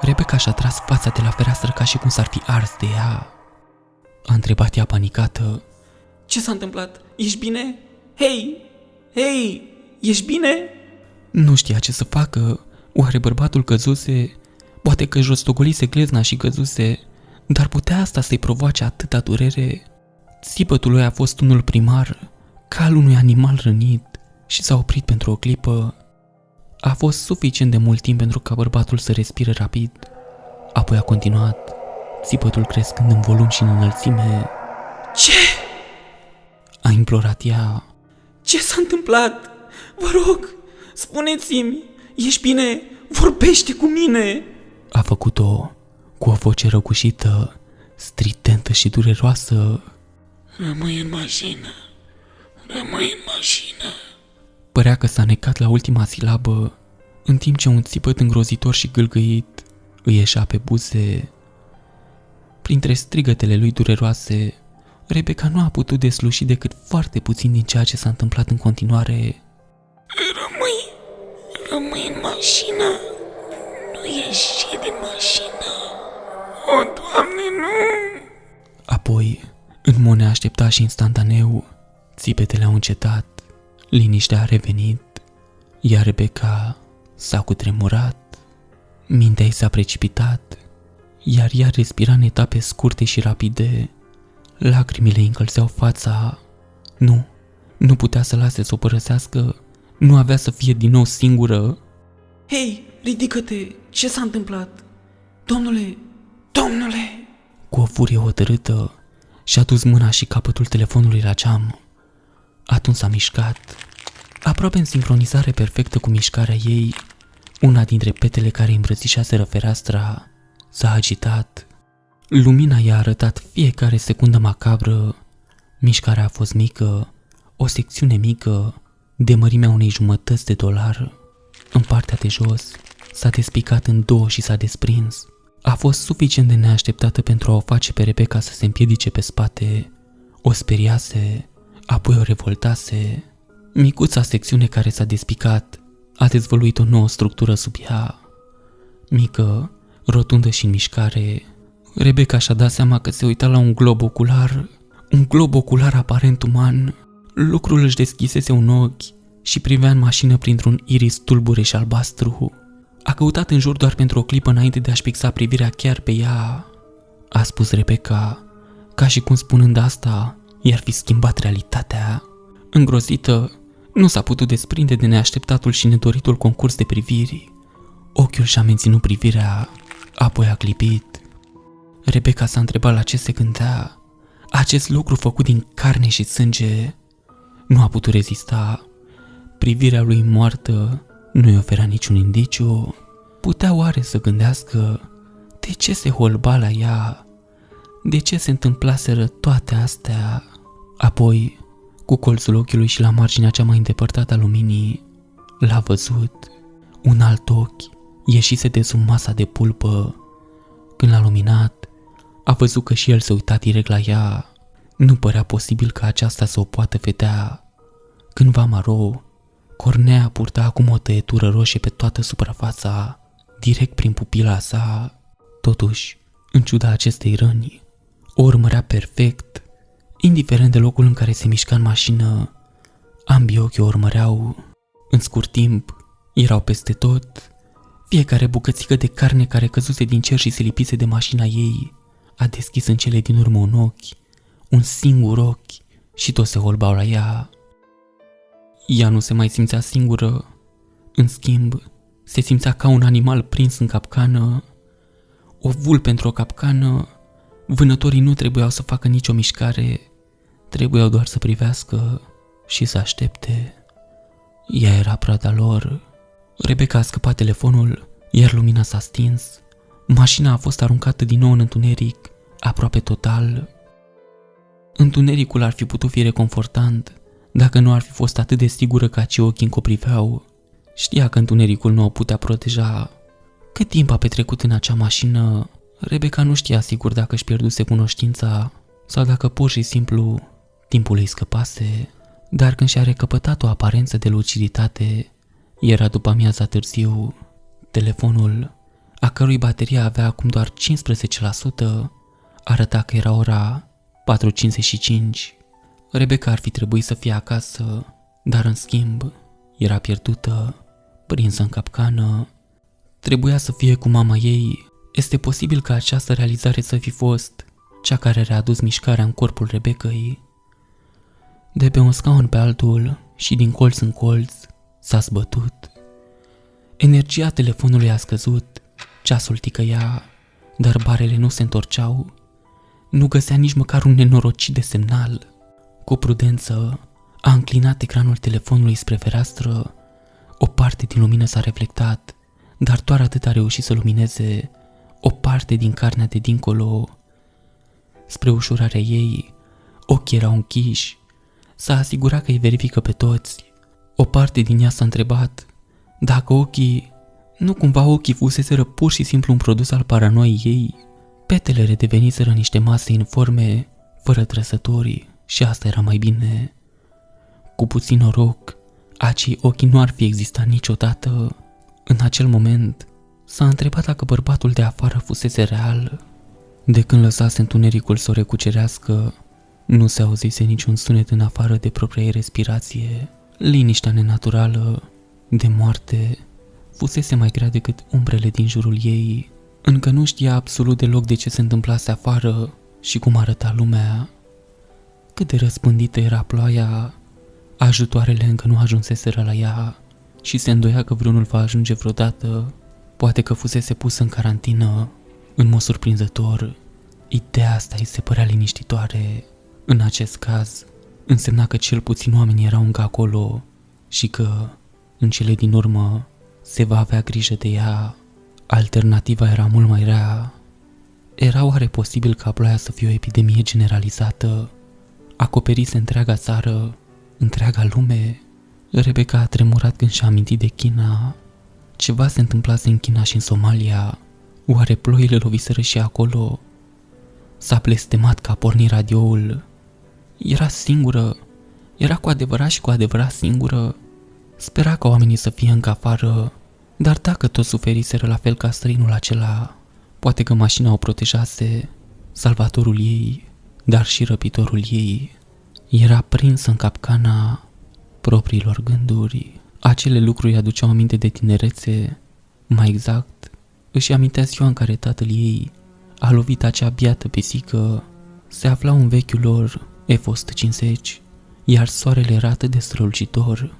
Speaker 1: Rebecca și-a tras fața de la fereastră ca și cum s-ar fi ars de ea. A întrebat ea panicată. Ce s-a întâmplat? Ești bine? Hei! Hei! Ești bine? Nu știa ce să facă. Oare bărbatul căzuse? Poate că rostogolise glezna și căzuse, dar putea asta să-i provoace atâta durere? Țipătul lui a fost unul primar, ca al unui animal rănit, și s-a oprit pentru o clipă. A fost suficient de mult timp pentru ca bărbatul să respire rapid. Apoi a continuat, țipătul crescând în volum și în înălțime. Ce? A implorat ea. Ce s-a întâmplat? Vă rog, spuneți-mi, Ești bine? Vorbește cu mine! A făcut-o cu o voce răgușită, stridentă și dureroasă.
Speaker 5: Rămâi în mașină. Rămâi în mașină.
Speaker 1: Părea că s-a necat la ultima silabă, în timp ce un țipăt îngrozitor și gâlgăit îi ieșea pe buze. Printre strigătele lui dureroase, Rebecca nu a putut desluși decât foarte puțin din ceea ce s-a întâmplat în continuare.
Speaker 5: Rămâi Rămâi în mașină. Nu ieși din mașină. O, Doamne, nu!
Speaker 1: Apoi, în mod neașteptat și instantaneu, țipetele au încetat, liniștea a revenit, iar Rebecca s-a cutremurat, mintea ei s-a precipitat, iar ea respira în etape scurte și rapide. Lacrimile încălzeau fața. Nu, nu putea să lase să o părăsească nu avea să fie din nou singură. Hei, ridică-te! Ce s-a întâmplat? Domnule, domnule! Cu o furie hotărâtă, și-a dus mâna și capătul telefonului la geam. Atunci s-a mișcat. Aproape în sincronizare perfectă cu mișcarea ei, una dintre petele care îmbrățișaseră fereastra s-a agitat. Lumina i-a arătat fiecare secundă macabră. Mișcarea a fost mică, o secțiune mică, de mărimea unei jumătăți de dolar. În partea de jos s-a despicat în două și s-a desprins. A fost suficient de neașteptată pentru a o face pe Rebecca să se împiedice pe spate. O speriase, apoi o revoltase. Micuța secțiune care s-a despicat a dezvăluit o nouă structură sub ea. Mică, rotundă și în mișcare, Rebecca și-a dat seama că se uita la un glob ocular, un glob ocular aparent uman, Lucrul își deschisese un ochi și privea în mașină printr-un iris tulbure și albastru. A căutat în jur doar pentru o clipă înainte de a-și fixa privirea chiar pe ea. A spus Rebecca, ca și cum spunând asta, i-ar fi schimbat realitatea. Îngrozită, nu s-a putut desprinde de neașteptatul și nedoritul concurs de priviri. Ochiul și-a menținut privirea, apoi a clipit. Rebecca s-a întrebat la ce se gândea. Acest lucru făcut din carne și sânge nu a putut rezista. Privirea lui moartă nu i oferea niciun indiciu. Putea oare să gândească de ce se holba la ea? De ce se întâmplaseră toate astea? Apoi, cu colțul ochiului și la marginea cea mai îndepărtată a luminii, l-a văzut. Un alt ochi ieșise de sub masa de pulpă. Când l-a luminat, a văzut că și el se uita direct la ea. Nu părea posibil ca aceasta să o poată vedea. Cândva maro, Cornea purta acum o tăietură roșie pe toată suprafața. direct prin pupila sa. Totuși, în ciuda acestei răni, o urmărea perfect, indiferent de locul în care se mișca în mașină, ambii ochi o urmăreau. În scurt timp, erau peste tot, fiecare bucățică de carne care căzuse din cer și se lipise de mașina ei a deschis în cele din urmă un ochi, un singur ochi și toți se holbau la ea. Ea nu se mai simțea singură, în schimb, se simțea ca un animal prins în capcană. O vul pentru o capcană, vânătorii nu trebuiau să facă nicio mișcare, trebuiau doar să privească și să aștepte. Ea era prada lor. Rebecca a scăpat telefonul, iar lumina s-a stins. Mașina a fost aruncată din nou în întuneric, aproape total. Întunericul ar fi putut fi reconfortant dacă nu ar fi fost atât de sigură că acei ochi încopriveau. Știa că întunericul nu o putea proteja. Cât timp a petrecut în acea mașină, Rebecca nu știa sigur dacă își pierduse cunoștința sau dacă pur și simplu timpul îi scăpase, dar când și-a recăpătat o aparență de luciditate, era după amiaza târziu. Telefonul, a cărui baterie avea acum doar 15%, arăta că era ora 4.55. Rebecca ar fi trebuit să fie acasă, dar în schimb era pierdută, prinsă în capcană. Trebuia să fie cu mama ei. Este posibil ca această realizare să fi fost cea care a readus mișcarea în corpul Rebecăi. De pe un scaun pe altul și din colț în colț s-a zbătut. Energia telefonului a scăzut, ceasul ticăia, dar barele nu se întorceau. Nu găsea nici măcar un nenorocit de semnal. Cu prudență, a înclinat ecranul telefonului spre fereastră. O parte din lumină s-a reflectat, dar doar atât a reușit să lumineze o parte din carnea de dincolo. Spre ușurarea ei, ochii erau închiși. S-a asigurat că îi verifică pe toți. O parte din ea s-a întrebat dacă ochii, nu cumva ochii fuseseră pur și simplu un produs al paranoiei ei. Petele redeveniseră niște mase informe, fără trăsători, și asta era mai bine. Cu puțin noroc, acei ochi nu ar fi existat niciodată. În acel moment, s-a întrebat dacă bărbatul de afară fusese real. De când lăsase întunericul să o recucerească, nu se auzise niciun sunet în afară de propria ei respirație. Liniștea nenaturală, de moarte, fusese mai grea decât umbrele din jurul ei. Încă nu știa absolut deloc de ce se întâmplase afară și cum arăta lumea. Cât de răspândită era ploaia, ajutoarele încă nu ajunseseră la ea și se îndoia că vreunul va ajunge vreodată. Poate că fusese pus în carantină, în mod surprinzător. Ideea asta îi se părea liniștitoare. În acest caz, însemna că cel puțin oamenii erau încă acolo și că, în cele din urmă, se va avea grijă de ea. Alternativa era mult mai rea. Era oare posibil ca ploaia să fie o epidemie generalizată acoperise întreaga țară, întreaga lume. Rebecca a tremurat când și-a amintit de China. Ceva se întâmplase în China și în Somalia. Oare ploile loviseră și acolo? S-a blestemat că a pornit radioul. Era singură. Era cu adevărat și cu adevărat singură. Spera ca oamenii să fie încă afară, dar dacă toți suferiseră la fel ca străinul acela, poate că mașina o protejase, salvatorul ei dar și răpitorul ei era prins în capcana propriilor gânduri. Acele lucruri îi aduceau aminte de tinerețe, mai exact, își amintea ziua în care tatăl ei a lovit acea biată pisică. Se afla un vechiul lor F-150, iar soarele era atât de strălucitor.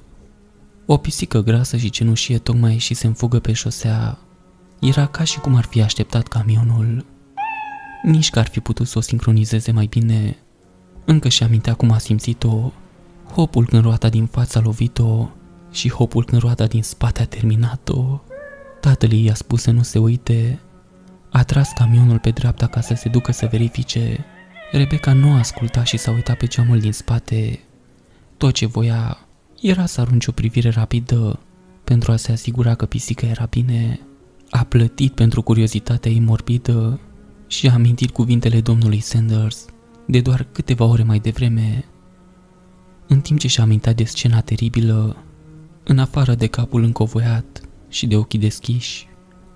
Speaker 1: O pisică grasă și cenușie tocmai ieșise în fugă pe șosea. Era ca și cum ar fi așteptat camionul nici că ar fi putut să o sincronizeze mai bine. Încă și amintea cum a simțit-o, hopul când roata din fața a lovit-o și hopul când roata din spate a terminat-o. Tatăl i-a spus să nu se uite. A tras camionul pe dreapta ca să se ducă să verifice. Rebecca nu a ascultat și s-a uitat pe geamul din spate. Tot ce voia era să arunce o privire rapidă pentru a se asigura că pisica era bine. A plătit pentru curiozitatea ei morbidă și a amintit cuvintele domnului Sanders de doar câteva ore mai devreme, în timp ce și-a amintat de scena teribilă, în afară de capul încovoiat și de ochii deschiși,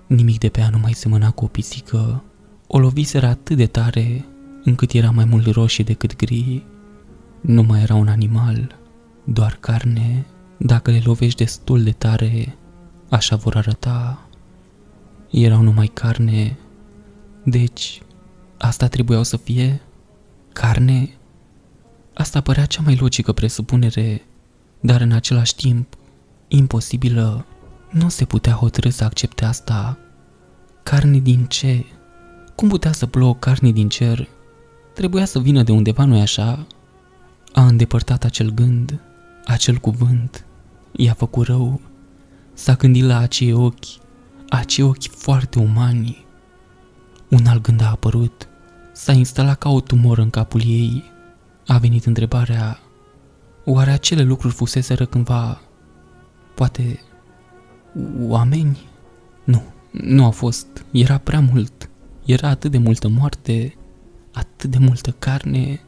Speaker 1: Nimic de pe ea nu mai semăna cu o pisică. O loviseră atât de tare încât era mai mult roșie decât gri. Nu mai era un animal, doar carne. Dacă le lovești destul de tare, așa vor arăta. Erau numai carne. Deci, asta trebuiau să fie? Carne? Asta părea cea mai logică presupunere, dar în același timp, imposibilă. Nu se putea hotărâ să accepte asta. Carne din ce? Cum putea să plouă carne din cer? Trebuia să vină de undeva, nu așa? A îndepărtat acel gând, acel cuvânt, i-a făcut rău. S-a gândit la acei ochi, acei ochi foarte umani. Un alt gând a apărut, s-a instalat ca o tumoră în capul ei. A venit întrebarea, oare acele lucruri fuseseră cândva, poate, oameni? Nu, nu au fost, era prea mult, era atât de multă moarte, atât de multă carne,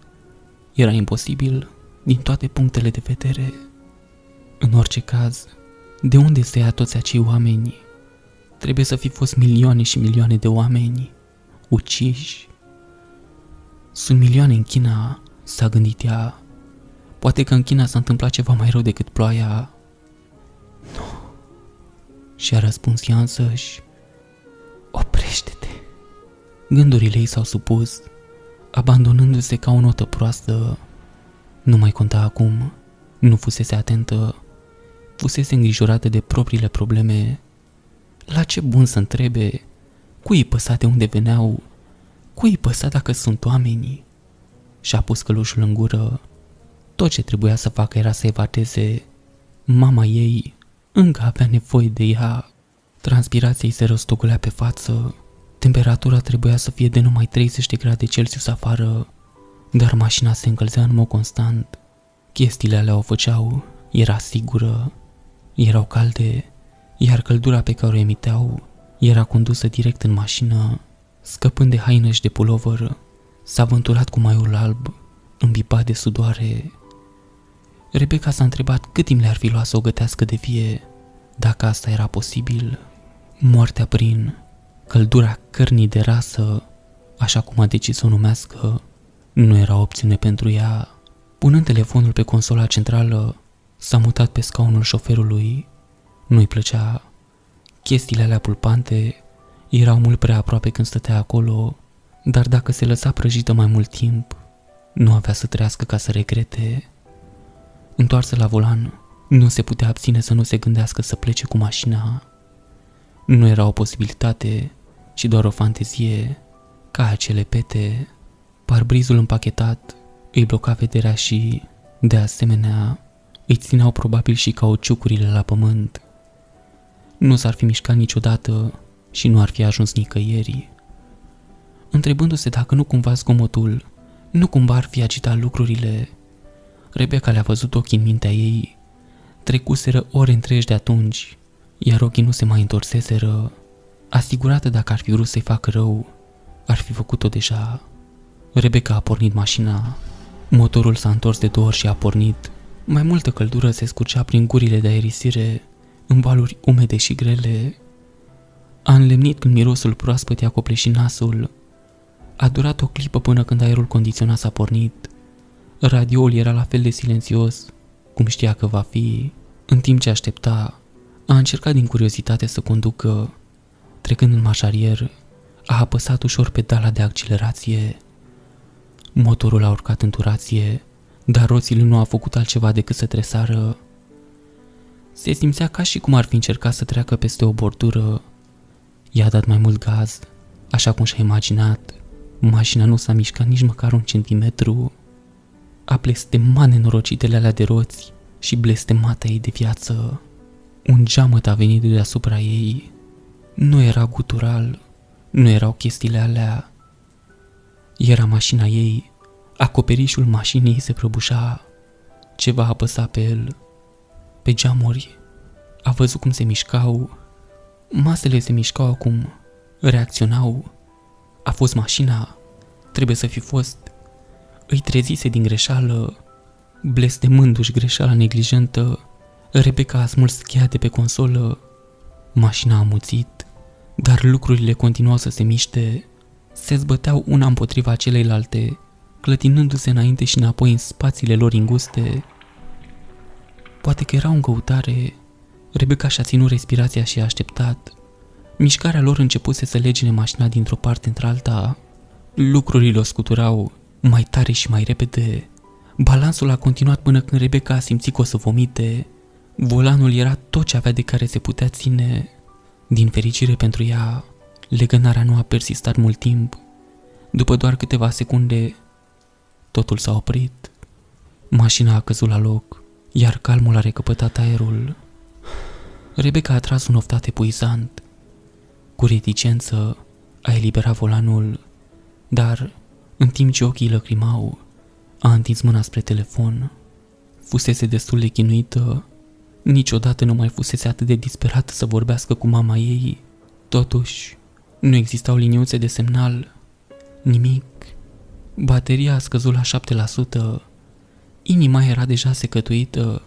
Speaker 1: era imposibil din toate punctele de vedere. În orice caz, de unde se ia toți acei oameni? Trebuie să fi fost milioane și milioane de oameni uciși. Sunt milioane în China, s-a gândit ea. Poate că în China s-a întâmplat ceva mai rău decât ploaia. Nu. Și a răspuns ea însăși. Oprește-te. Gândurile ei s-au supus, abandonându-se ca o notă proastă. Nu mai conta acum, nu fusese atentă, fusese îngrijorată de propriile probleme. La ce bun să întrebe? Cui îi păsa de unde veneau? Cui îi păsa dacă sunt oamenii? Și-a pus călușul în gură. Tot ce trebuia să facă era să evadeze. Mama ei încă avea nevoie de ea. Transpirația îi se răstogolea pe față. Temperatura trebuia să fie de numai 30 de grade Celsius afară, dar mașina se încălzea în mod constant. Chestiile alea o făceau, era sigură, erau calde, iar căldura pe care o emiteau era condusă direct în mașină, scăpând de haină și de pulover, s-a vânturat cu maiul alb, îmbibat de sudoare. Rebecca s-a întrebat cât timp le-ar fi luat să o gătească de vie, dacă asta era posibil. Moartea prin căldura cărnii de rasă, așa cum a decis să o numească, nu era opțiune pentru ea. Punând telefonul pe consola centrală, s-a mutat pe scaunul șoferului. Nu-i plăcea. Chestiile alea pulpante erau mult prea aproape când stătea acolo, dar dacă se lăsa prăjită mai mult timp, nu avea să trăiască ca să regrete. Întoarsă la volan, nu se putea abține să nu se gândească să plece cu mașina. Nu era o posibilitate, ci doar o fantezie, ca acele pete. Parbrizul împachetat îi bloca vederea și, de asemenea, îi țineau probabil și cauciucurile la pământ. Nu s-ar fi mișcat niciodată și nu ar fi ajuns nicăieri. Întrebându-se dacă nu cumva zgomotul, nu cumva ar fi agitat lucrurile, Rebecca le-a văzut ochii în mintea ei. Trecuseră ore întregi de atunci, iar ochii nu se mai întorseseră. Asigurată dacă ar fi vrut să-i facă rău, ar fi făcut-o deja. Rebecca a pornit mașina. Motorul s-a întors de două ori și a pornit. Mai multă căldură se scurcea prin gurile de aerisire, în valuri umede și grele. A înlemnit când mirosul proaspăt i-a copleșit nasul. A durat o clipă până când aerul condiționat s-a pornit. Radioul era la fel de silențios, cum știa că va fi. În timp ce aștepta, a încercat din curiozitate să conducă. Trecând în mașarier, a apăsat ușor pedala de accelerație. Motorul a urcat în turație, dar roțile nu au făcut altceva decât să tresară. Se simțea ca și cum ar fi încercat să treacă peste o bordură. I-a dat mai mult gaz, așa cum și-a imaginat. Mașina nu s-a mișcat nici măcar un centimetru. A blestemat nenorocitele alea de roți și blestemata ei de viață. Un geamăt a venit de deasupra ei. Nu era gutural, nu erau chestiile alea. Era mașina ei, acoperișul mașinii se prăbușa. Ceva apăsa pe el, pe geamuri. A văzut cum se mișcau. Masele se mișcau acum, reacționau. A fost mașina, trebuie să fi fost. Îi trezise din greșeală, blestemându-și greșeala neglijentă. Rebecca a smuls cheia de pe consolă. Mașina a muțit. Dar lucrurile continuau să se miște, se zbăteau una împotriva celeilalte, clătinându-se înainte și înapoi în spațiile lor înguste. Poate că erau în căutare, Rebecca și-a ținut respirația și a așteptat. Mișcarea lor începuse să legine mașina dintr-o parte într-alta. Lucrurile o scuturau mai tare și mai repede. Balansul a continuat până când Rebecca a simțit că o să vomite. Volanul era tot ce avea de care se putea ține. Din fericire pentru ea, legănarea nu a persistat mult timp. După doar câteva secunde, totul s-a oprit. Mașina a căzut la loc, iar calmul a recăpătat aerul. Rebecca a tras un oftat epuizant. Cu reticență a eliberat volanul, dar, în timp ce ochii lăcrimau, a întins mâna spre telefon. Fusese destul de chinuită Niciodată nu mai fusese atât de disperată să vorbească cu mama ei. Totuși, nu existau liniuțe de semnal. Nimic. Bateria a scăzut la 7%. Inima era deja secătuită.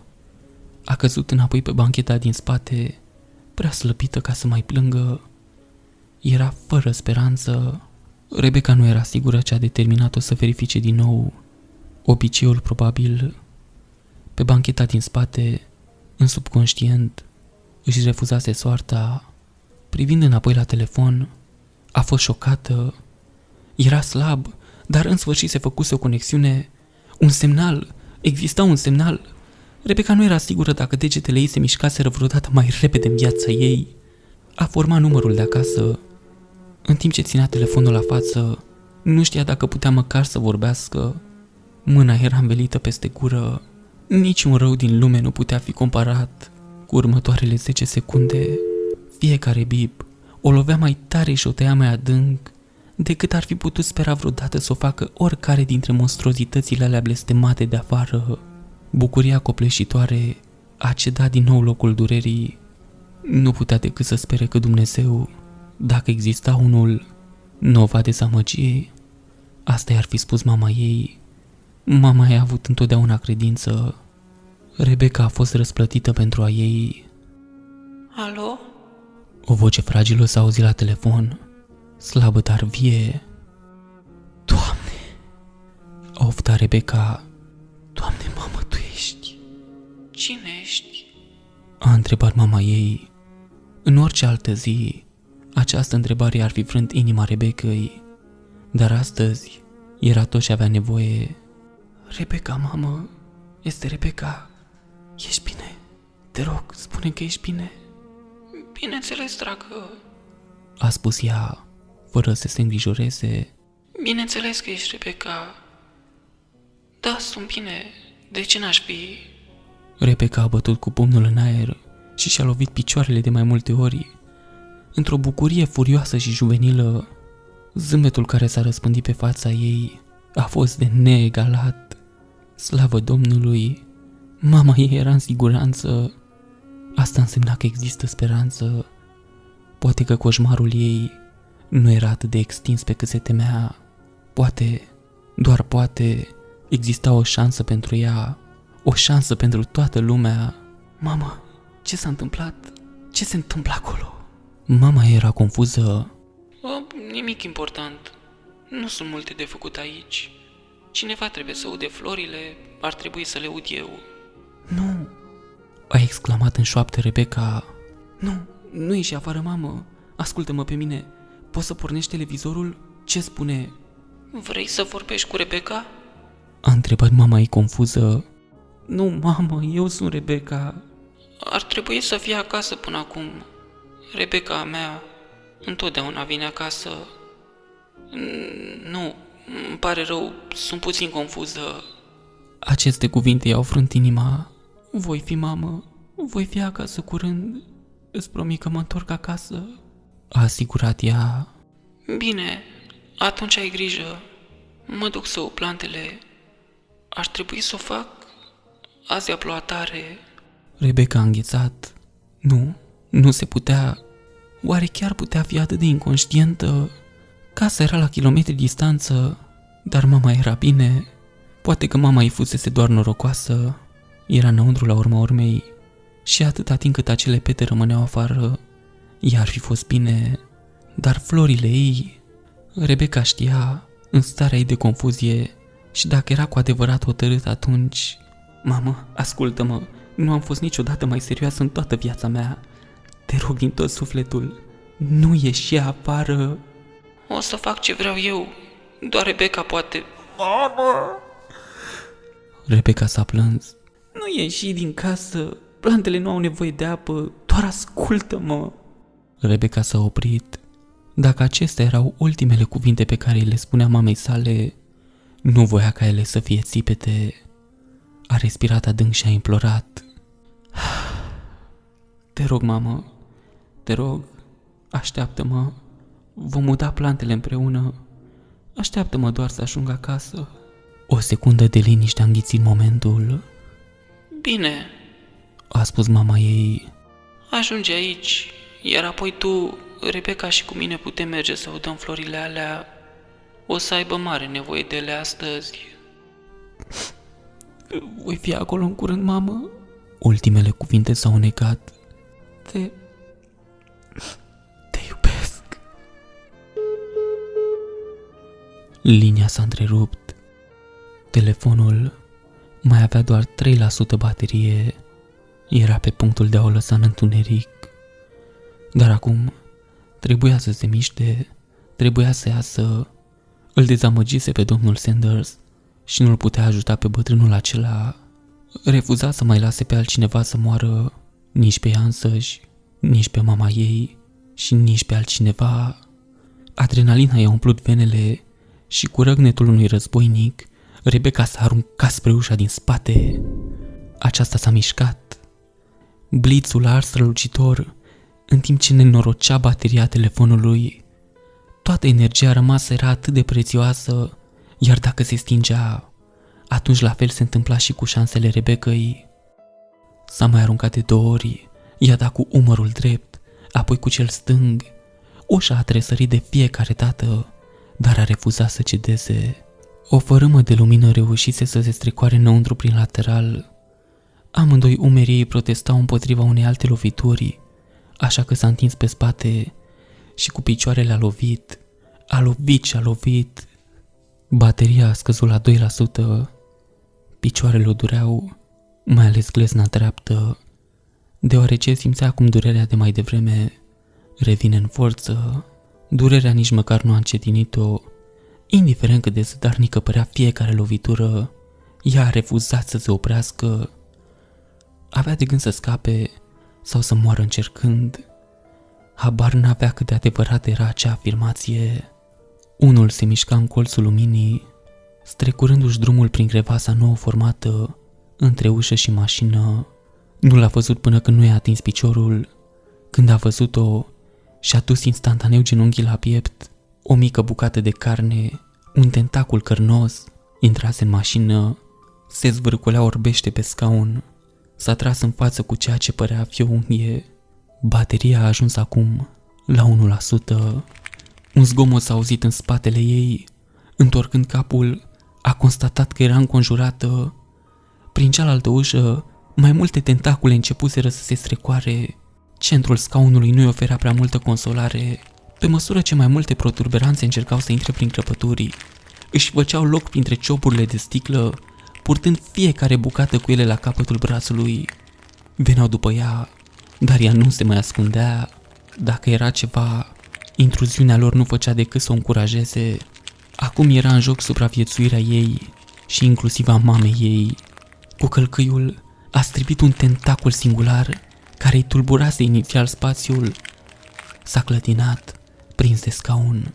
Speaker 1: A căzut înapoi pe bancheta din spate, prea slăbită ca să mai plângă. Era fără speranță. Rebecca nu era sigură ce a determinat-o să verifice din nou. Obiceiul probabil. Pe bancheta din spate în subconștient, își refuzase soarta. Privind înapoi la telefon, a fost șocată. Era slab, dar în sfârșit se făcuse o conexiune. Un semnal. Exista un semnal. Rebecca nu era sigură dacă degetele ei se mișcaseră vreodată mai repede în viața ei. A format numărul de acasă. În timp ce ținea telefonul la față, nu știa dacă putea măcar să vorbească. Mâna era învelită peste gură. Niciun rău din lume nu putea fi comparat cu următoarele 10 secunde. Fiecare bip o lovea mai tare și o tăia mai adânc decât ar fi putut spera vreodată să o facă oricare dintre monstruozitățile alea blestemate de afară. Bucuria copleșitoare a cedat din nou locul durerii. Nu putea decât să spere că Dumnezeu, dacă exista unul, nu o va dezamăgi. Asta i-ar fi spus mama ei Mama a avut întotdeauna credință. Rebecca a fost răsplătită pentru a ei.
Speaker 6: Alo?
Speaker 1: O voce fragilă s-a auzit la telefon, slabă dar vie. Doamne! A oftat Rebecca. Doamne, mamă, tu ești?
Speaker 6: Cine ești?
Speaker 1: A întrebat mama ei. În orice altă zi, această întrebare ar fi frânt inima Rebecăi, dar astăzi era tot ce avea nevoie Rebecca, mamă, este Rebecca. Ești bine? Te rog, spune că ești bine.
Speaker 6: Bineînțeles, dragă.
Speaker 1: A spus ea, fără să se îngrijoreze.
Speaker 6: Bineînțeles că ești Rebecca. Da, sunt bine. De ce n-aș fi?
Speaker 1: Rebecca a bătut cu pumnul în aer și și-a lovit picioarele de mai multe ori. Într-o bucurie furioasă și juvenilă, zâmbetul care s-a răspândit pe fața ei a fost de neegalat. Slavă Domnului! Mama ei era în siguranță. Asta însemna că există speranță. Poate că coșmarul ei nu era atât de extins pe cât se temea. Poate, doar poate, exista o șansă pentru ea, o șansă pentru toată lumea. Mama, ce s-a întâmplat? Ce se întâmplă acolo? Mama era confuză.
Speaker 6: O, nimic important. Nu sunt multe de făcut aici. Cineva trebuie să ude florile, ar trebui să le ud eu.
Speaker 1: Nu, a exclamat în șoaptă Rebecca. Nu, nu ieși afară, mamă. Ascultă-mă pe mine. Poți să pornești televizorul? Ce spune?
Speaker 6: Vrei să vorbești cu Rebecca?
Speaker 1: A întrebat mama ei confuză. Nu, mamă, eu sunt Rebecca.
Speaker 6: Ar trebui să fie acasă până acum. Rebecca a mea întotdeauna vine acasă. Nu, îmi pare rău, sunt puțin confuză.
Speaker 1: Aceste cuvinte i-au frânt inima. Voi fi mamă, voi fi acasă curând. Îți promit că mă întorc acasă. A asigurat ea.
Speaker 6: Bine, atunci ai grijă. Mă duc să o plantele. Ar trebui să o fac. Azi a plouat tare.
Speaker 1: Rebecca a înghețat. Nu, nu se putea. Oare chiar putea fi atât de inconștientă? Casa era la kilometri distanță, dar mama era bine. Poate că mama îi fusese doar norocoasă. Era înăuntru la urma urmei și atâta timp cât acele pete rămâneau afară, ea ar fi fost bine. dar florile ei... Rebecca știa, în starea ei de confuzie, și dacă era cu adevărat hotărât atunci... Mamă, ascultă-mă, nu am fost niciodată mai serioasă în toată viața mea. Te rog din tot sufletul, nu ieși afară.
Speaker 7: O să fac ce vreau eu. Doar Rebecca poate...
Speaker 1: Rebecca s-a plâns. Nu ieși din casă, plantele nu au nevoie de apă, doar ascultă-mă. Rebecca s-a oprit. Dacă acestea erau ultimele cuvinte pe care le spunea mamei sale, nu voia ca ele să fie țipete. A respirat adânc și a implorat. Te rog, mamă, te rog, așteaptă-mă. Vom muta plantele împreună. Așteaptă-mă doar să ajung acasă. O secundă de liniște a înghițit momentul.
Speaker 7: Bine,
Speaker 1: A spus mama ei.
Speaker 7: ajunge aici, iar apoi tu, Rebecca și cu mine putem merge să udăm florile alea. O să aibă mare nevoie de ele astăzi.
Speaker 1: Voi fi acolo în curând, mamă? Ultimele cuvinte s-au necat. Te... Te Linia s-a întrerupt. Telefonul mai avea doar 3% baterie. Era pe punctul de a o lăsa în întuneric. Dar acum trebuia să se miște, trebuia să iasă. Îl dezamăgise pe domnul Sanders și nu-l putea ajuta pe bătrânul acela. Refuza să mai lase pe altcineva să moară, nici pe ea însăși, nici pe mama ei și nici pe altcineva. Adrenalina i-a umplut venele și cu răgnetul unui războinic, Rebecca s-a aruncat spre ușa din spate. Aceasta s-a mișcat. Blițul a ars strălucitor, în timp ce nenorocea bateria telefonului. Toată energia rămasă era atât de prețioasă, iar dacă se stingea, atunci la fel se întâmpla și cu șansele Rebecăi. S-a mai aruncat de două ori, i-a dat cu umărul drept, apoi cu cel stâng. Ușa a tresărit de fiecare dată, dar a refuzat să cedeze. O fărâmă de lumină reușise să se strecoare înăuntru prin lateral. Amândoi umerii ei protestau împotriva unei alte lovituri, așa că s-a întins pe spate și cu picioarele a lovit, a lovit și a lovit. Bateria a scăzut la 2%, picioarele o dureau, mai ales glezna dreaptă, deoarece simțea cum durerea de mai devreme revine în forță. Durerea nici măcar nu a încetinit-o, indiferent cât de zădarnică părea fiecare lovitură, ea a refuzat să se oprească. Avea de gând să scape sau să moară încercând. Habar n-avea cât de adevărat era acea afirmație. Unul se mișca în colțul luminii, strecurându-și drumul prin crevasa nouă formată între ușă și mașină. Nu l-a văzut până când nu i-a atins piciorul. Când a văzut-o, și-a dus instantaneu genunchii la piept, o mică bucată de carne, un tentacul cărnos, intrase în mașină, se zvârcolea orbește pe scaun, s-a tras în față cu ceea ce părea a fi o unghie. Bateria a ajuns acum la 1%. Un zgomot s-a auzit în spatele ei. Întorcând capul, a constatat că era înconjurată. Prin cealaltă ușă, mai multe tentacule începuseră să se strecoare. Centrul scaunului nu-i oferea prea multă consolare. Pe măsură ce mai multe protuberanțe încercau să intre prin crăpături, își făceau loc printre ciopurile de sticlă, purtând fiecare bucată cu ele la capătul brațului. Veneau după ea, dar ea nu se mai ascundea. Dacă era ceva, intruziunea lor nu făcea decât să o încurajeze. Acum era în joc supraviețuirea ei și inclusiv a mamei ei. Cu călcâiul a stripit un tentacul singular care îi tulburase inițial spațiul. S-a clătinat, prins de scaun.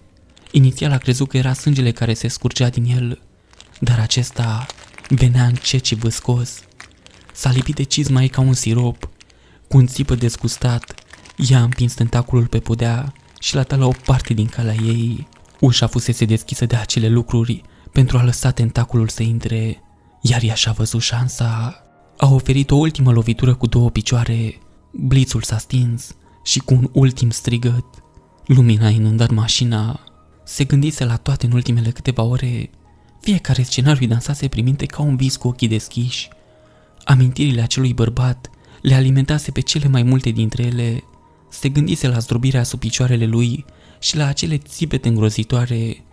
Speaker 1: Inițial a crezut că era sângele care se scurgea din el, dar acesta venea încet și vâscos. S-a lipit de cizma ei ca un sirop. Cu un țipă dezgustat, ea a împins tentaculul pe podea și l-a dat la o parte din calea ei. Ușa fusese deschisă de acele lucruri pentru a lăsa tentaculul să intre, iar ea și-a văzut șansa. A oferit o ultimă lovitură cu două picioare, blițul s-a stins și cu un ultim strigăt, lumina a inundat mașina. Se gândise la toate în ultimele câteva ore, fiecare scenariu dansase priminte ca un vis cu ochii deschiși. Amintirile acelui bărbat le alimentase pe cele mai multe dintre ele. Se gândise la zdrobirea sub picioarele lui și la acele țipete îngrozitoare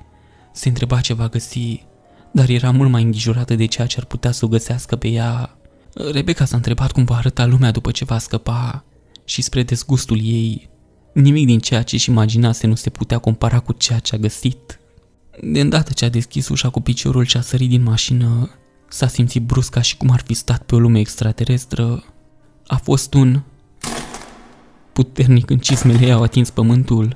Speaker 1: se întreba ce va găsi, dar era mult mai îngrijorată de ceea ce ar putea să o găsească pe ea. Rebecca s-a întrebat cum va arăta lumea după ce va scăpa și spre dezgustul ei, nimic din ceea ce își imaginase nu se putea compara cu ceea ce a găsit. De îndată ce a deschis ușa cu piciorul și a sărit din mașină, s-a simțit brusc ca și cum ar fi stat pe o lume extraterestră. A fost un puternic când cizmele ei au atins pământul.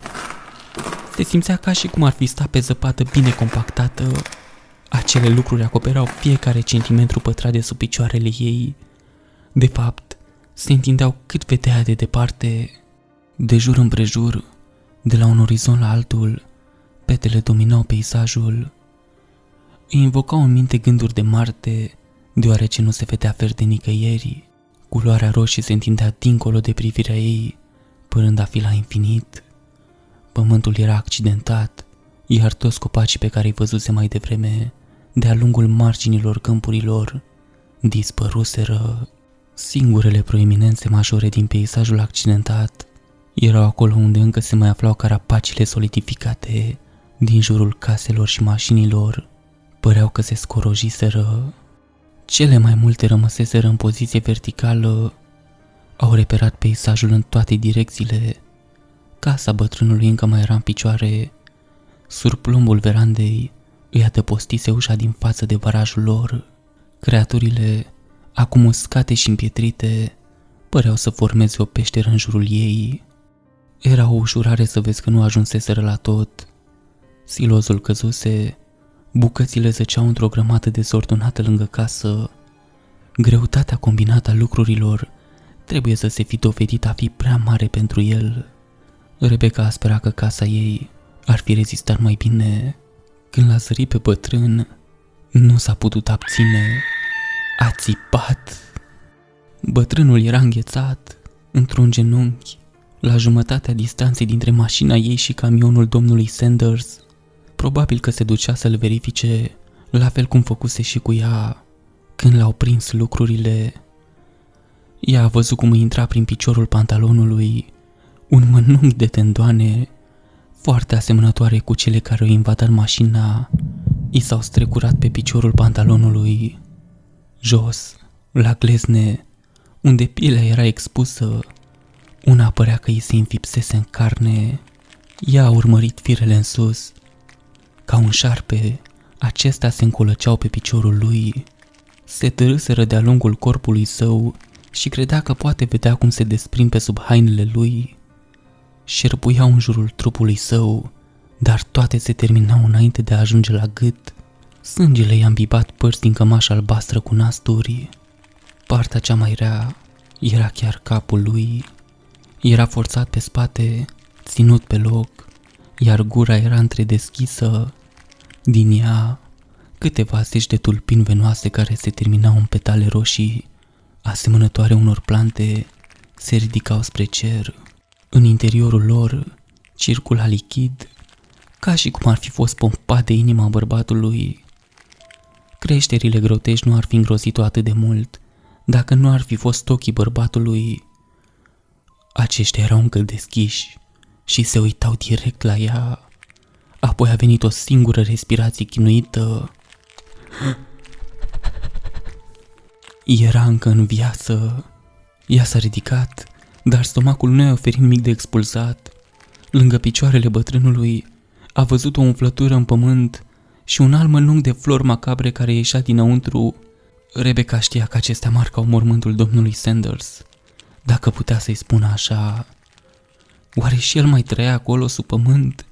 Speaker 1: Se simțea ca și cum ar fi stat pe zăpadă bine compactată. Acele lucruri acoperau fiecare centimetru pătrat de sub picioarele ei. De fapt, se întindeau cât vedea de departe. De jur împrejur, de la un orizont la altul, petele dominau peisajul. Îi invocau în minte gânduri de Marte, deoarece nu se vedea verde nicăieri. Culoarea roșie se întindea dincolo de privirea ei, părând a fi la infinit. Pământul era accidentat, iar toți copacii pe care îi văzuse mai devreme, de-a lungul marginilor câmpurilor, dispăruseră. Singurele proeminențe majore din peisajul accidentat erau acolo unde încă se mai aflau carapacile solidificate din jurul caselor și mașinilor. Păreau că se scorojiseră. Cele mai multe rămăseseră în poziție verticală au reperat peisajul în toate direcțiile. Casa bătrânului încă mai era în picioare. Surplumbul verandei îi adăpostise ușa din față de barajul lor. Creaturile, acum uscate și împietrite, păreau să formeze o peșteră în jurul ei. Era o ușurare să vezi că nu ajunseseră la tot. Silozul căzuse, bucățile zăceau într-o grămadă dezordonată lângă casă. Greutatea combinată a lucrurilor trebuie să se fi dovedit a fi prea mare pentru el. Rebecca a sperat că casa ei ar fi rezistat mai bine. Când l-a zărit pe bătrân, nu s-a putut abține. A țipat. Bătrânul era înghețat într-un genunchi, la jumătatea distanței dintre mașina ei și camionul domnului Sanders. Probabil că se ducea să-l verifice, la fel cum făcuse și cu ea, când l-au prins lucrurile ea a văzut cum îi intra prin piciorul pantalonului un mănunchi de tendoane foarte asemănătoare cu cele care au invadat mașina, i s-au strecurat pe piciorul pantalonului, jos, la glezne, unde pielea era expusă, una părea că îi se înfipsese în carne. Ea a urmărit firele în sus. Ca un șarpe, acestea se încolăceau pe piciorul lui. Se târâseră de-a lungul corpului său și credea că poate vedea cum se desprind pe sub hainele lui. Șerpuiau în jurul trupului său, dar toate se terminau înainte de a ajunge la gât. Sângele i-a îmbibat părți din cămașa albastră cu nasturi. Partea cea mai rea era chiar capul lui. Era forțat pe spate, ținut pe loc, iar gura era întredeschisă. Din ea, câteva zeci de tulpini venoase care se terminau în petale roșii asemănătoare unor plante, se ridicau spre cer. În interiorul lor circula lichid, ca și cum ar fi fost pompat de inima bărbatului. Creșterile grotești nu ar fi îngrozit-o atât de mult dacă nu ar fi fost ochii bărbatului. Aceștia erau încă deschiși și se uitau direct la ea. Apoi a venit o singură respirație chinuită. Era încă în viață. Ea s-a ridicat, dar stomacul nu i-a oferit nimic de expulsat. Lângă picioarele bătrânului a văzut o umflătură în pământ și un alt mănunc de flori macabre care ieșea dinăuntru. Rebecca știa că acestea marcau mormântul domnului Sanders. Dacă putea să-i spună așa, oare și el mai trăia acolo sub pământ?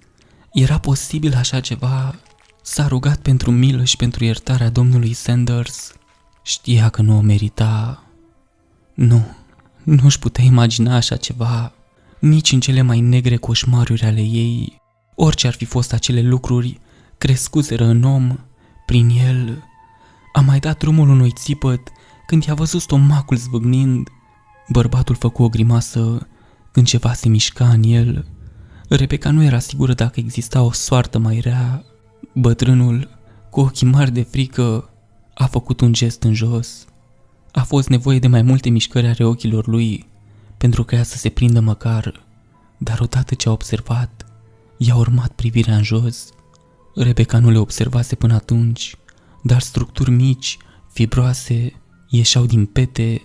Speaker 1: Era posibil așa ceva? S-a rugat pentru milă și pentru iertarea domnului Sanders. Știa că nu o merita. Nu, nu își putea imagina așa ceva, nici în cele mai negre coșmaruri ale ei. Orice ar fi fost acele lucruri, crescuseră în om, prin el. A mai dat drumul unui țipăt când i-a văzut stomacul zvâgnind. Bărbatul făcu o grimasă când ceva se mișca în el. Rebecca nu era sigură dacă exista o soartă mai rea. Bătrânul, cu ochii mari de frică, a făcut un gest în jos. A fost nevoie de mai multe mișcări ale ochilor lui pentru ca ea să se prindă măcar, dar odată ce a observat, I-a urmat privirea în jos. Rebecca nu le observase până atunci, dar structuri mici, fibroase, ieșeau din pete,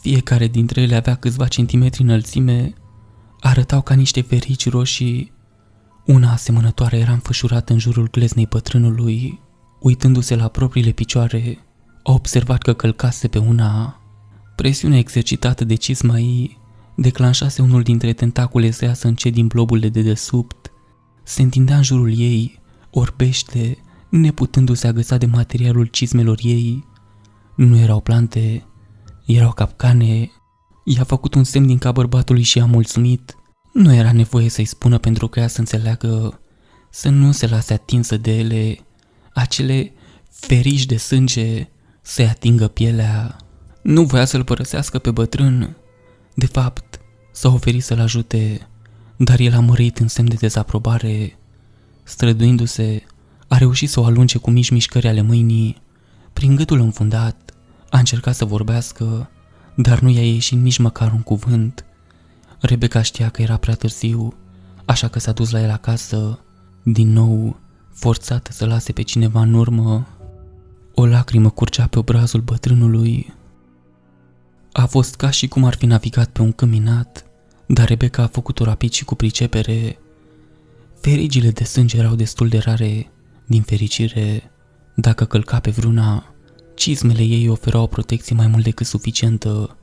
Speaker 1: fiecare dintre ele avea câțiva centimetri înălțime, arătau ca niște ferici roșii. Una asemănătoare era înfășurată în jurul gleznei bătrânului. Uitându-se la propriile picioare, a observat că călcase pe una. Presiunea exercitată de cisma ei declanșase unul dintre tentacule să iasă încet din blobul de dedesubt. Se întindea în jurul ei, orbește, neputându-se agăța de materialul cizmelor ei. Nu erau plante, erau capcane. I-a făcut un semn din ca bărbatului și a mulțumit. Nu era nevoie să-i spună pentru că ea să înțeleagă să nu se lase atinsă de ele, acele feriși de sânge să-i atingă pielea. Nu voia să-l părăsească pe bătrân. De fapt, s-a oferit să-l ajute, dar el a mărit în semn de dezaprobare. Străduindu-se, a reușit să o alunge cu mici mișcări ale mâinii. Prin gâtul înfundat, a încercat să vorbească, dar nu i-a ieșit nici măcar un cuvânt. Rebecca știa că era prea târziu, așa că s-a dus la el acasă, din nou, forțată să lase pe cineva în urmă. O lacrimă curgea pe obrazul bătrânului. A fost ca și cum ar fi navigat pe un căminat, dar Rebecca a făcut-o rapid și cu pricepere. Ferigile de sânge erau destul de rare, din fericire, dacă călca pe vreuna, cizmele ei oferau o protecție mai mult decât suficientă.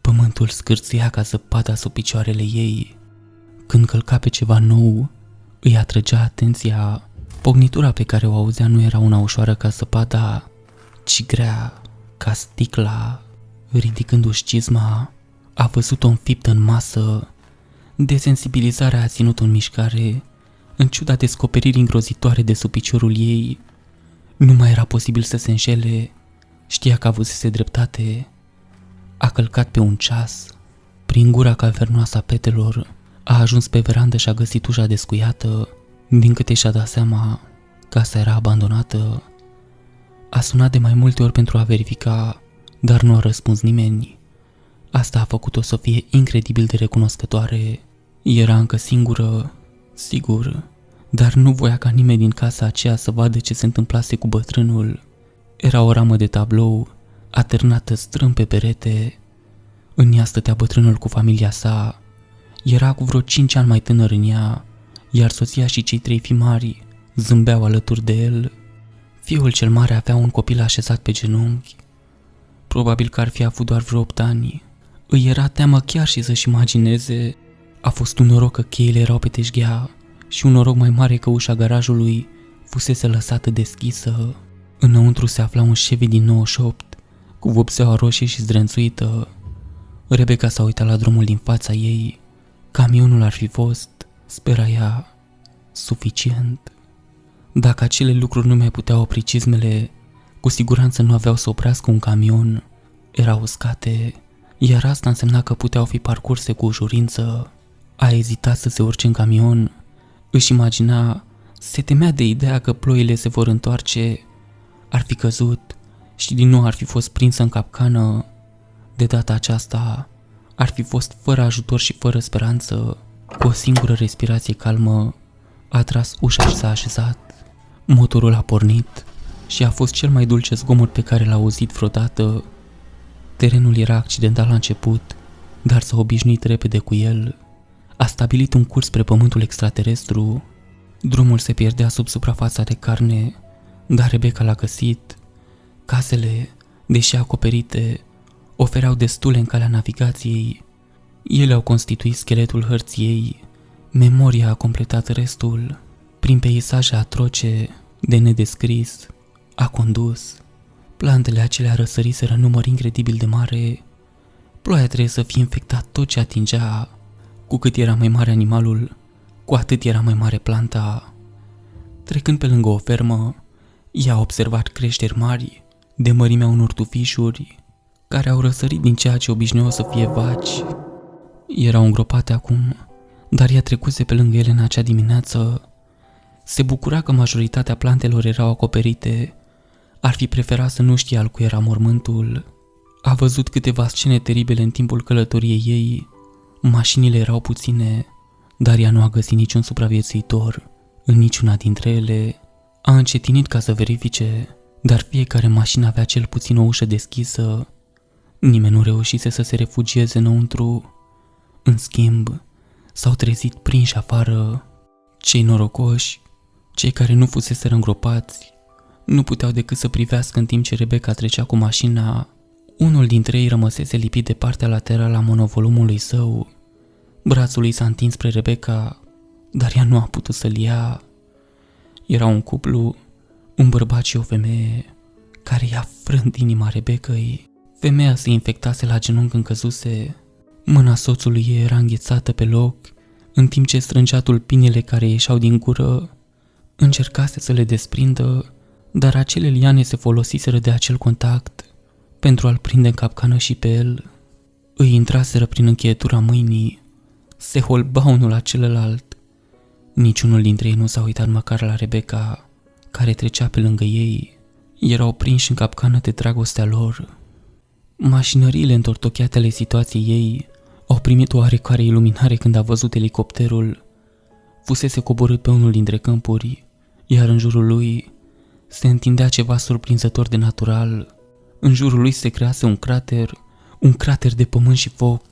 Speaker 1: Pământul scârția ca zăpada sub picioarele ei. Când călca pe ceva nou, îi atrăgea atenția. Pognitura pe care o auzea nu era una ușoară ca zăpada, ci grea ca sticla. Ridicându-și cizma, a văzut-o înfiptă în masă. Desensibilizarea a ținut în mișcare, în ciuda descoperirii îngrozitoare de sub piciorul ei. Nu mai era posibil să se înșele, știa că avusese dreptate. A călcat pe un ceas, prin gura cavernoasă a petelor, a ajuns pe verandă și a găsit ușa descuiată. Din câte și-a dat seama, casa era abandonată. A sunat de mai multe ori pentru a verifica, dar nu a răspuns nimeni. Asta a făcut-o să fie incredibil de recunoscătoare. Era încă singură, sigur, dar nu voia ca nimeni din casa aceea să vadă ce se întâmplase cu bătrânul. Era o ramă de tablou, atârnată strâm pe perete. În ea stătea bătrânul cu familia sa. Era cu vreo cinci ani mai tânăr în ea, iar soția și cei trei fii mari zâmbeau alături de el. Fiul cel mare avea un copil așezat pe genunchi. Probabil că ar fi avut doar vreo opt ani. Îi era teamă chiar și să-și imagineze. A fost un noroc că cheile erau pe teșghea și un noroc mai mare că ușa garajului fusese lăsată deschisă. Înăuntru se afla un Chevy din 98, cu vopseaua roșie și zdrențuită. Rebecca s-a uitat la drumul din fața ei. Camionul ar fi fost, spera ea, suficient. Dacă acele lucruri nu mai puteau opri cizmele, cu siguranță nu aveau să oprească un camion. Erau uscate, iar asta însemna că puteau fi parcurse cu ușurință. A ezitat să se urce în camion, își imagina, se temea de ideea că ploile se vor întoarce, ar fi căzut și din nou ar fi fost prinsă în capcană. De data aceasta ar fi fost fără ajutor și fără speranță. Cu o singură respirație calmă, a tras ușa și s-a așezat. Motorul a pornit și a fost cel mai dulce zgomot pe care l-a auzit vreodată. Terenul era accidental la început, dar s-a obișnuit repede cu el. A stabilit un curs spre pământul extraterestru. Drumul se pierdea sub suprafața de carne, dar Rebecca l-a găsit. Casele, deși acoperite, ofereau destule în calea navigației. Ele au constituit scheletul hărției. Memoria a completat restul. Prin peisaje atroce, de nedescris, a condus. Plantele acelea răsăriseră în număr incredibil de mare. Ploaia trebuie să fie infectat tot ce atingea. Cu cât era mai mare animalul, cu atât era mai mare planta. Trecând pe lângă o fermă, ea a observat creșteri mari, de mărimea unor tufișuri, care au răsărit din ceea ce obișnuiau să fie vaci. Erau îngropate acum, dar ea trecuse pe lângă ele în acea dimineață. Se bucura că majoritatea plantelor erau acoperite. Ar fi preferat să nu știe al cui era mormântul. A văzut câteva scene teribile în timpul călătoriei ei. Mașinile erau puține, dar ea nu a găsit niciun supraviețuitor în niciuna dintre ele. A încetinit ca să verifice, dar fiecare mașină avea cel puțin o ușă deschisă. Nimeni nu reușise să se refugieze înăuntru. În schimb, s-au trezit prinși afară. Cei norocoși, cei care nu fusese îngropați, nu puteau decât să privească în timp ce Rebecca trecea cu mașina. Unul dintre ei rămăsese lipit de partea laterală a monovolumului său. Brațul lui s-a întins spre Rebecca, dar ea nu a putut să-l ia. Era un cuplu, un bărbat și o femeie, care i-a frânt inima Rebecăi. Femeia se infectase la genunchi când căzuse. Mâna soțului ei era înghețată pe loc, în timp ce strângea tulpinile care ieșeau din gură. Încercase să le desprindă, dar acele liane se folosiseră de acel contact pentru a-l prinde în capcană și pe el. Îi intraseră prin încheietura mâinii, se holba unul la celălalt. Niciunul dintre ei nu s-a uitat măcar la Rebecca, care trecea pe lângă ei. Erau prinși în capcană de dragostea lor. Mașinăriile întortocheate ale situației ei au primit o oarecare iluminare când a văzut elicopterul. Fusese coborât pe unul dintre câmpuri, iar în jurul lui se întindea ceva surprinzător de natural. În jurul lui se crease un crater, un crater de pământ și foc.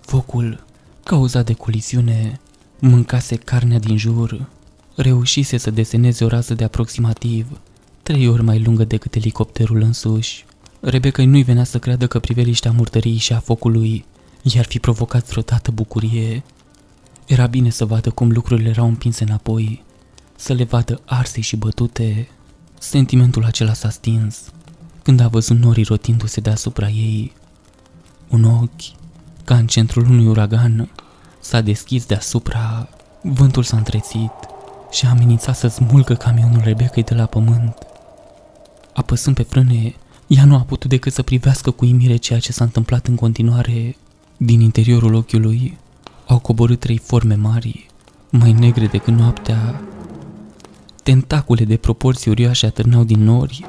Speaker 1: Focul, cauzat de coliziune, mâncase carnea din jur. Reușise să deseneze o rază de aproximativ trei ori mai lungă decât elicopterul însuși. Rebecca nu-i venea să creadă că priveliștea murdăriei și a focului i-ar fi provocat vreodată bucurie. Era bine să vadă cum lucrurile erau împinse înapoi, să le vadă arse și bătute. Sentimentul acela s-a stins când a văzut norii rotindu-se deasupra ei. Un ochi, ca în centrul unui uragan, s-a deschis deasupra, vântul s-a întrețit și a amenințat să smulgă camionul Rebecăi de la pământ. Apăsând pe frâne, ea nu a putut decât să privească cu imire ceea ce s-a întâmplat în continuare. Din interiorul ochiului au coborât trei forme mari, mai negre decât noaptea. Tentacule de proporții uriașe atârnau din nori.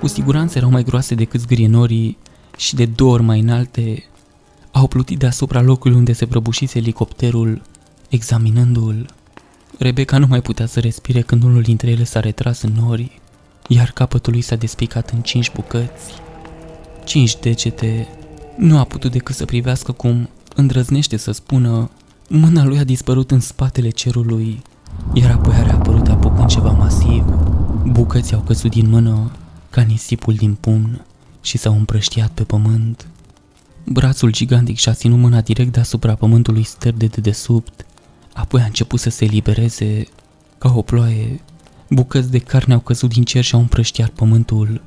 Speaker 1: Cu siguranță erau mai groase decât zgrienorii și de două ori mai înalte. Au plutit deasupra locului unde se prăbușise elicopterul, examinându-l. Rebecca nu mai putea să respire când unul dintre ele s-a retras în nori, iar capătul lui s-a despicat în cinci bucăți. Cinci degete. Nu a putut decât să privească cum îndrăznește să spună mâna lui a dispărut în spatele cerului, iar apoi a reapărut apucând ceva masiv. Bucăți au căzut din mână ca nisipul din pumn și s-au împrăștiat pe pământ. Brațul gigantic și-a ținut mâna direct deasupra pământului sterb de dedesubt, apoi a început să se elibereze ca o ploaie. Bucăți de carne au căzut din cer și au împrăștiat pământul,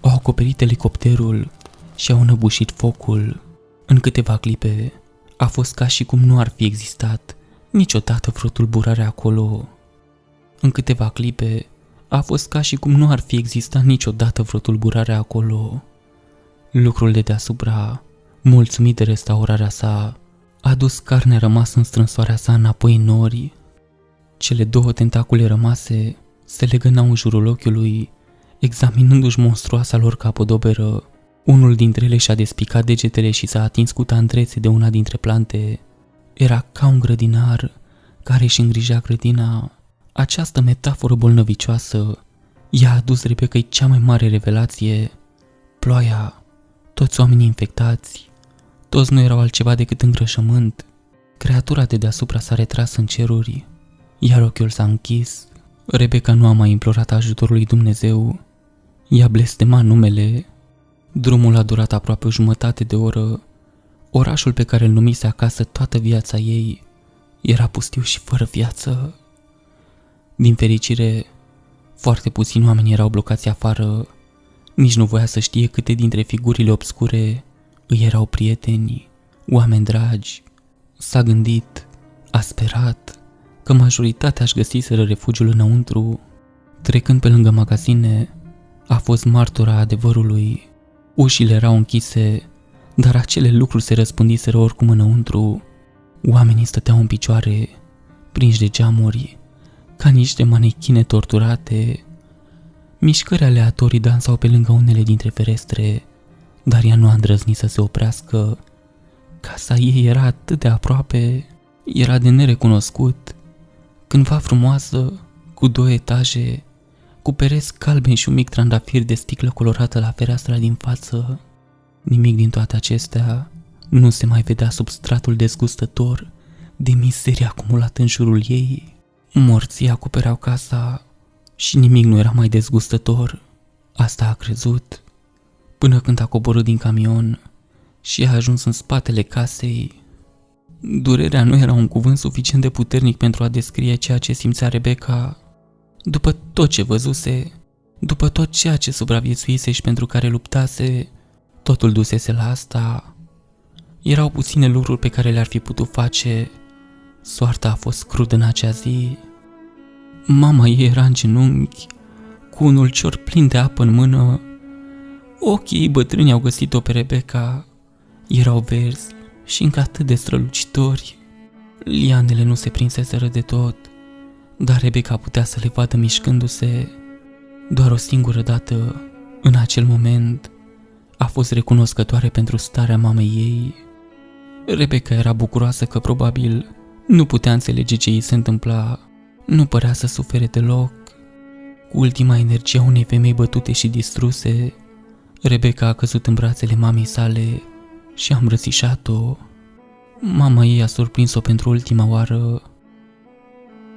Speaker 1: au acoperit elicopterul și au înăbușit focul. În câteva clipe a fost ca și cum nu ar fi existat niciodată vreo tulburare acolo. În câteva clipe a fost ca și cum nu ar fi existat niciodată vreo tulburare acolo. Lucrul de deasupra, mulțumit de restaurarea sa, a dus carnea rămasă în strânsoarea sa înapoi în nori. Cele două tentacule rămase se legănau în jurul ochiului, examinându-și monstruoasa lor capodoberă. Unul dintre ele și-a despicat degetele și s-a atins cu tandrețe de una dintre plante. Era ca un grădinar care își îngrija grădina. Această metaforă bolnăvicioasă i-a adus Rebecăi cea mai mare revelație. Ploaia, toți oamenii infectați, toți nu erau altceva decât îngrășământ. Creatura de deasupra s-a retras în ceruri, iar ochiul s-a închis. Rebecca nu a mai implorat ajutorul lui Dumnezeu. I-a blestemat numele. Drumul a durat aproape o jumătate de oră. Orașul pe care îl numise acasă toată viața ei era pustiu și fără viață. Din fericire, foarte puțini oameni erau blocați afară, nici nu voia să știe câte dintre figurile obscure îi erau prieteni, oameni dragi. S-a gândit, a sperat, că majoritatea își găsiseră refugiul înăuntru. Trecând pe lângă magazine, a fost martora adevărului. Ușile erau închise, dar acele lucruri se răspândiseră oricum înăuntru. Oamenii stăteau în picioare, prinși de geamuri, ca niște manechine torturate. Mișcări aleatorii dansau pe lângă unele dintre ferestre, dar ea nu a îndrăznit să se oprească. Casa ei era atât de aproape. Era de nerecunoscut, cândva frumoasă, cu două etaje, cu pereți calbe și un mic trandafir de sticlă colorată la fereastra din față. Nimic din toate acestea nu se mai vedea sub stratul dezgustător de mizerie acumulat în jurul ei. Morții acopereau casa și nimic nu era mai dezgustător. Asta a crezut până când a coborât din camion și a ajuns în spatele casei. Durerea nu era un cuvânt suficient de puternic pentru a descrie ceea ce simțea Rebecca după tot ce văzuse, după tot ceea ce supraviețuise și pentru care luptase, totul dusese la asta. Erau puține lucruri pe care le-ar fi putut face. Soarta a fost crudă în acea zi. Mama ei era în genunchi, cu un ulcior plin de apă în mână. Ochii ei bătrâni au găsit-o pe Rebecca. Erau verzi și încă atât de strălucitori. Lianele nu se prinseseră de tot, dar Rebecca putea să le vadă mișcându-se doar o singură dată, în acel moment, a fost recunoscătoare pentru starea mamei ei. Rebecca era bucuroasă că probabil nu putea înțelege ce îi se întâmpla, nu părea să sufere deloc. Cu ultima energie a unei femei bătute și distruse, Rebecca a căzut în brațele mamei sale și a îmbrățișat-o. Mama ei a surprins-o pentru ultima oară.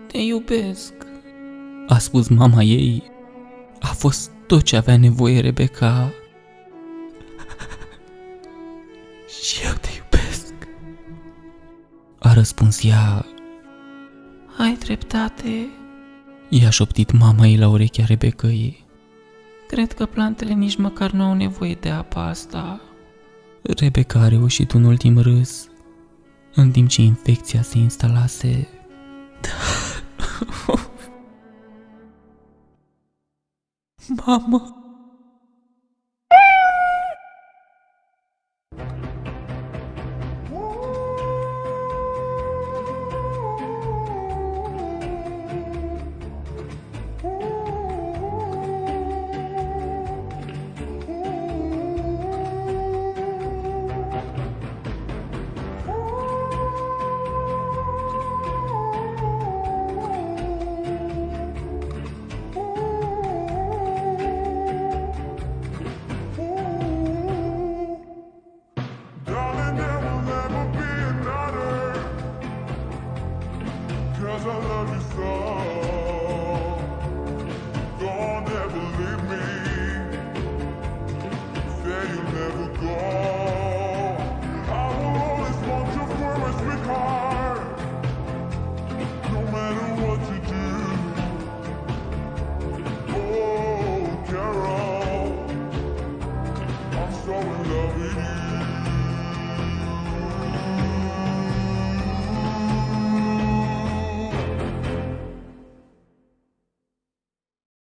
Speaker 8: Te iubesc,
Speaker 1: a spus mama ei. A fost tot ce avea nevoie Rebecca.
Speaker 3: Și eu te iubesc.
Speaker 1: A răspuns ea.
Speaker 8: Ai dreptate.
Speaker 1: I-a șoptit mama ei la urechea Rebecăi.
Speaker 8: Cred că plantele nici măcar nu au nevoie de apa asta.
Speaker 1: Rebecca a reușit un ultim râs, în timp ce infecția se instalase.
Speaker 3: Mamă!
Speaker 9: Darling,